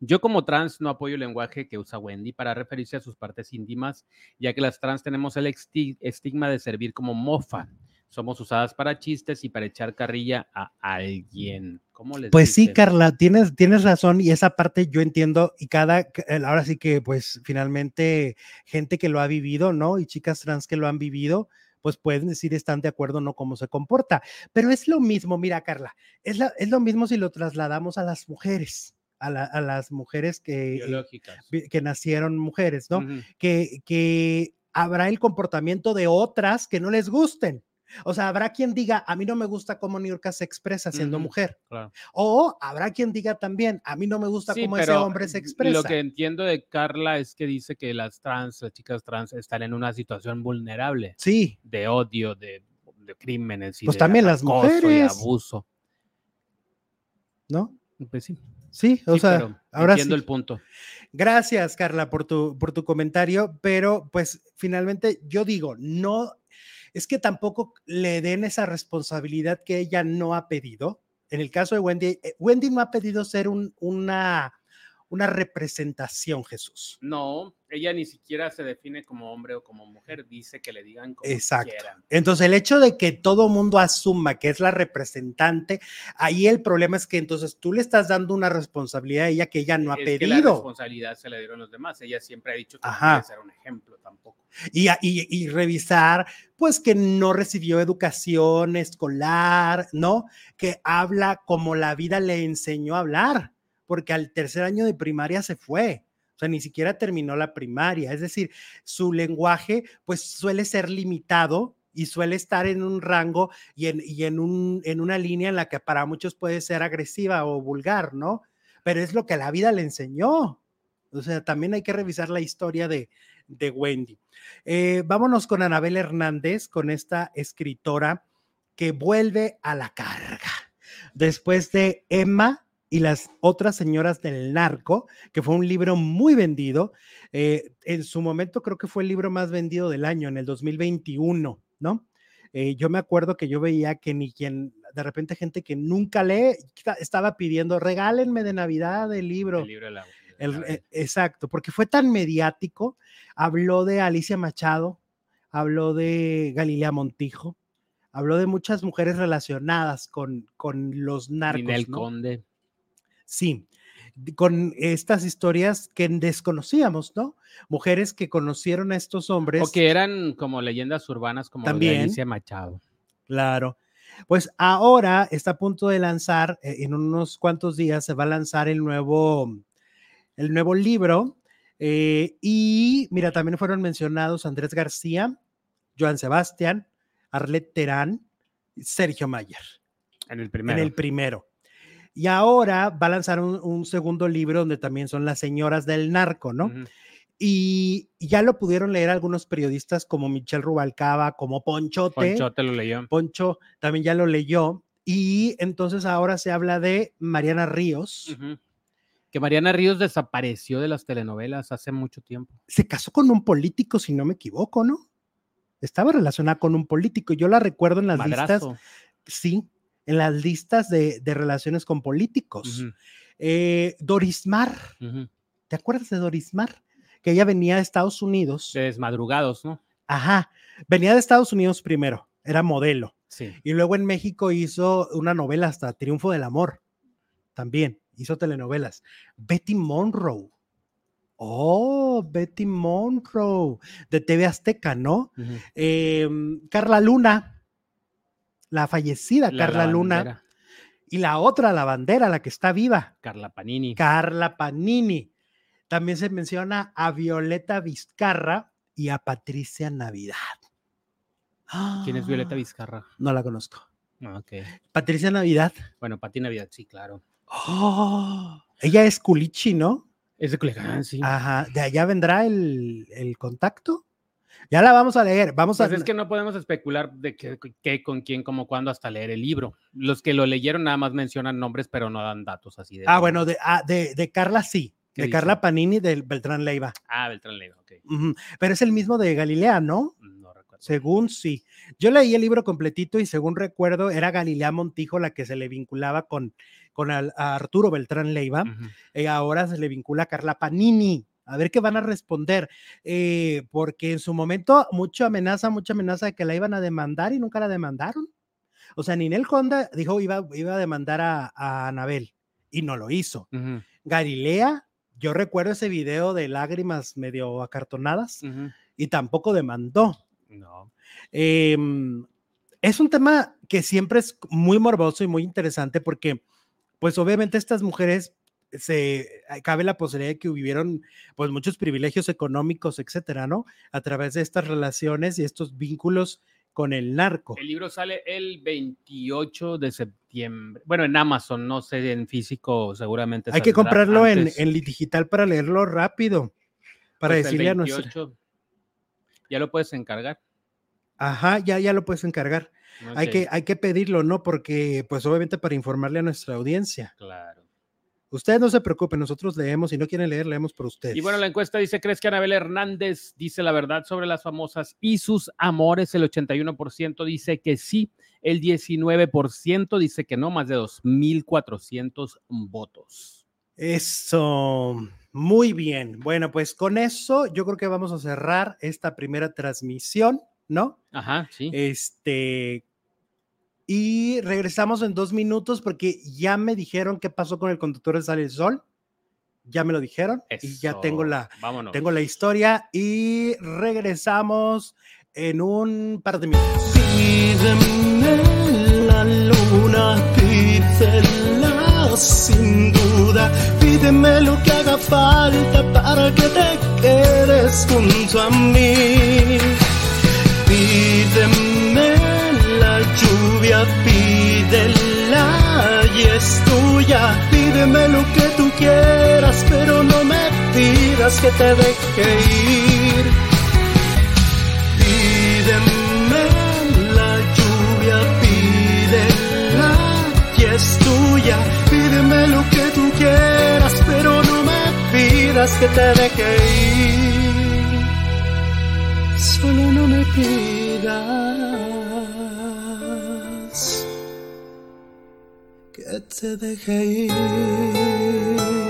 Yo como trans no apoyo el lenguaje que usa Wendy para referirse a sus partes íntimas, ya que las trans tenemos el estigma de servir como mofa somos usadas para chistes y para echar carrilla a alguien. ¿Cómo les Pues sí, Carla, tienes, tienes razón y esa parte yo entiendo y cada, ahora sí que pues finalmente gente que lo ha vivido, ¿no? Y chicas trans que lo han vivido, pues pueden decir están de acuerdo no cómo se comporta. Pero es lo mismo, mira, Carla, es, es lo mismo si lo trasladamos a las mujeres. A, las mujeres que, eh, que nacieron mujeres, ¿no? que, que habrá el comportamiento de otras que no les gusten. O sea, habrá quien diga, a mí no me gusta cómo Niurka se expresa siendo mujer. O habrá quien diga también, a mí no me gusta cómo ese hombre se expresa. Lo que entiendo de Carla es que dice que las trans, las chicas trans, están en una situación vulnerable. Sí. De odio, de, crímenes y pues también las mujeres. Y abuso. ¿No? Pues sí. Sí, o sea, ahora entiendo el punto. Gracias, Carla, por tu, por tu comentario, pero pues finalmente yo digo, no es que tampoco le den esa responsabilidad que ella no ha pedido. En el caso de Wendy, eh, Wendy no ha pedido ser una, una representación, Jesús. No, ella ni siquiera se define como hombre o como mujer, dice que le digan como Exacto. quieran. Entonces, el hecho de que todo mundo asuma que es la representante, ahí el problema es que entonces tú le estás dando una responsabilidad a ella que ella no ha Es que pedido. la responsabilidad se la dieron los demás. Ella siempre ha dicho que Ajá. no ser un ejemplo tampoco. y- y revisar, pues que no recibió educación escolar, ¿no? Que habla como la vida le enseñó a hablar, porque al tercer año de primaria se fue. Sea, ni siquiera terminó la primaria. Es decir, su lenguaje pues suele ser limitado y suele estar en un rango y en, y en, un, en una línea en la que para muchos puede ser agresiva o vulgar, ¿no? Pero es lo que la vida le enseñó. O sea, también hay que revisar la historia de, de Wendy. Eh, vámonos con Anabel Hernández, con esta escritora que vuelve a la carga. Después de Emma y las otras señoras del narco, que fue un libro muy vendido. eh, en su momento creo que fue el libro más vendido del año, en el 2021, ¿no? Eh, yo me acuerdo que yo veía que ni quien, de repente gente que nunca lee, esta- estaba pidiendo, regálenme de Navidad el libro. El libro de la- la- eh, exacto, porque fue tan mediático. Habló de Alicia Machado, habló de Galilea Montijo, habló de muchas mujeres relacionadas con, con los narcos. Ninel ¿no? Conde. Sí, con estas historias que desconocíamos, ¿no? Mujeres que conocieron a estos hombres. O que eran como leyendas urbanas como de También. Alicia Machado. Claro. Pues ahora está a punto de lanzar, eh, en unos cuantos días se va a lanzar el nuevo, el nuevo libro. eh, y mira, también fueron mencionados Andrés García, Joan Sebastián, Arlet Terán, Sergio Mayer En el primero. en el primero. Y ahora va a lanzar un, un segundo libro donde también son las señoras del narco, ¿no? Y ya lo pudieron leer algunos periodistas como Michelle Rubalcaba, como Ponchote. Poncho te lo leyó. Poncho también ya lo leyó. Y entonces ahora se habla de Mariana Ríos. Que Mariana Ríos desapareció de las telenovelas hace mucho tiempo. Se casó con un político, si no me equivoco, ¿no? Estaba relacionada con un político. Yo la recuerdo en las listas, Madrazo. sí, en las listas de, de relaciones con políticos. Ujú, Eh, Doris Mar, ujú. ¿te acuerdas de Doris Mar? Que ella venía de Estados Unidos. De desmadrugados, ¿no? Ajá, venía de Estados Unidos primero, era modelo. Sí. Y luego en México hizo una novela hasta Triunfo del Amor. También hizo telenovelas. Betty Monroe. Oh, Betty Monroe, de TV Azteca, ¿no? Em, Carla Luna, la fallecida La Carla Luna. Y la otra, la bandera, la que está viva, Carla Panini. Carla Panini. También se menciona a Violeta Vizcarra y a Patricia Navidad. ¿Quién es Violeta Ah, Vizcarra? No la conozco. Ah, ok. Patricia Navidad. Bueno, Pati Navidad, sí, claro. Oh, ella es culichi, ¿no? Es de Culiacán, sí. Ajá, de allá vendrá el, el contacto. Ya la vamos a leer, vamos Pues a... es que no podemos especular de qué, qué, con quién, cómo, cuándo hasta leer el libro. Los que lo leyeron nada más mencionan nombres, pero no dan datos así de. Ah, bueno, de, ah, de, de Carla sí, ¿Qué de dice? Carla Panini del Beltrán Leiva. Ah, Beltrán Leiva, ok. Pero es el mismo de Galilea, ¿no? No recuerdo. Según sí. Yo leí el libro completito y según recuerdo era Galilea Montijo la que se le vinculaba con, con al- a Arturo Beltrán Leiva. Y ahora se le vincula a Carla Panini. A ver qué van a responder, eh, porque en su momento mucha amenaza, mucha amenaza de que la iban a demandar y nunca la demandaron. O sea, Ninel Conda dijo iba, iba a demandar a, a Anabel y no lo hizo. Ujú, Galilea, yo recuerdo ese video de lágrimas medio acartonadas y tampoco demandó. No. Em, es un tema que siempre es muy morboso y muy interesante porque, pues obviamente estas mujeres se cabe la posibilidad de que vivieron pues muchos privilegios económicos, etcétera, ¿no? A través de estas relaciones y estos vínculos con el narco. El libro sale el 28 de septiembre. Bueno, en Amazon, no sé, en físico seguramente. Hay que comprarlo en, antes. en digital para leerlo rápido, para Pues el decirle a nuestro... 28 Ya lo puedes encargar. Ajá, ya, ya lo puedes encargar. Hay, que, hay que pedirlo, ¿no? Porque, pues obviamente para informarle a nuestra audiencia. Claro. Ustedes no se preocupen, nosotros leemos, si no quieren leer, leemos por ustedes. Y bueno, la encuesta dice, ¿crees que Anabel Hernández dice la verdad sobre las famosas y sus amores? El 81% dice que sí, el 19% dice que no, más de 2.400 votos. Eso, muy bien. Bueno, pues con eso yo creo que vamos a cerrar esta primera transmisión, ¿no? Ajá, sí. Este, y regresamos en dos minutos porque ya me dijeron qué pasó con el conductor de Sale el Sol. Ya me lo dijeron y ya tengo la, tengo la historia y regresamos en un par de minutos. Pídeme la luna, pídela sin duda, pídeme lo que haga falta para que te quedes junto a mí. Pídeme pídela y es tuya, pídeme lo que tú quieras, pero no me pidas que te deje ir. Pídeme la lluvia, pídela y es tuya, pídeme lo que tú quieras, pero no me pidas que te deje ir. Solo no me pidas te deje ir.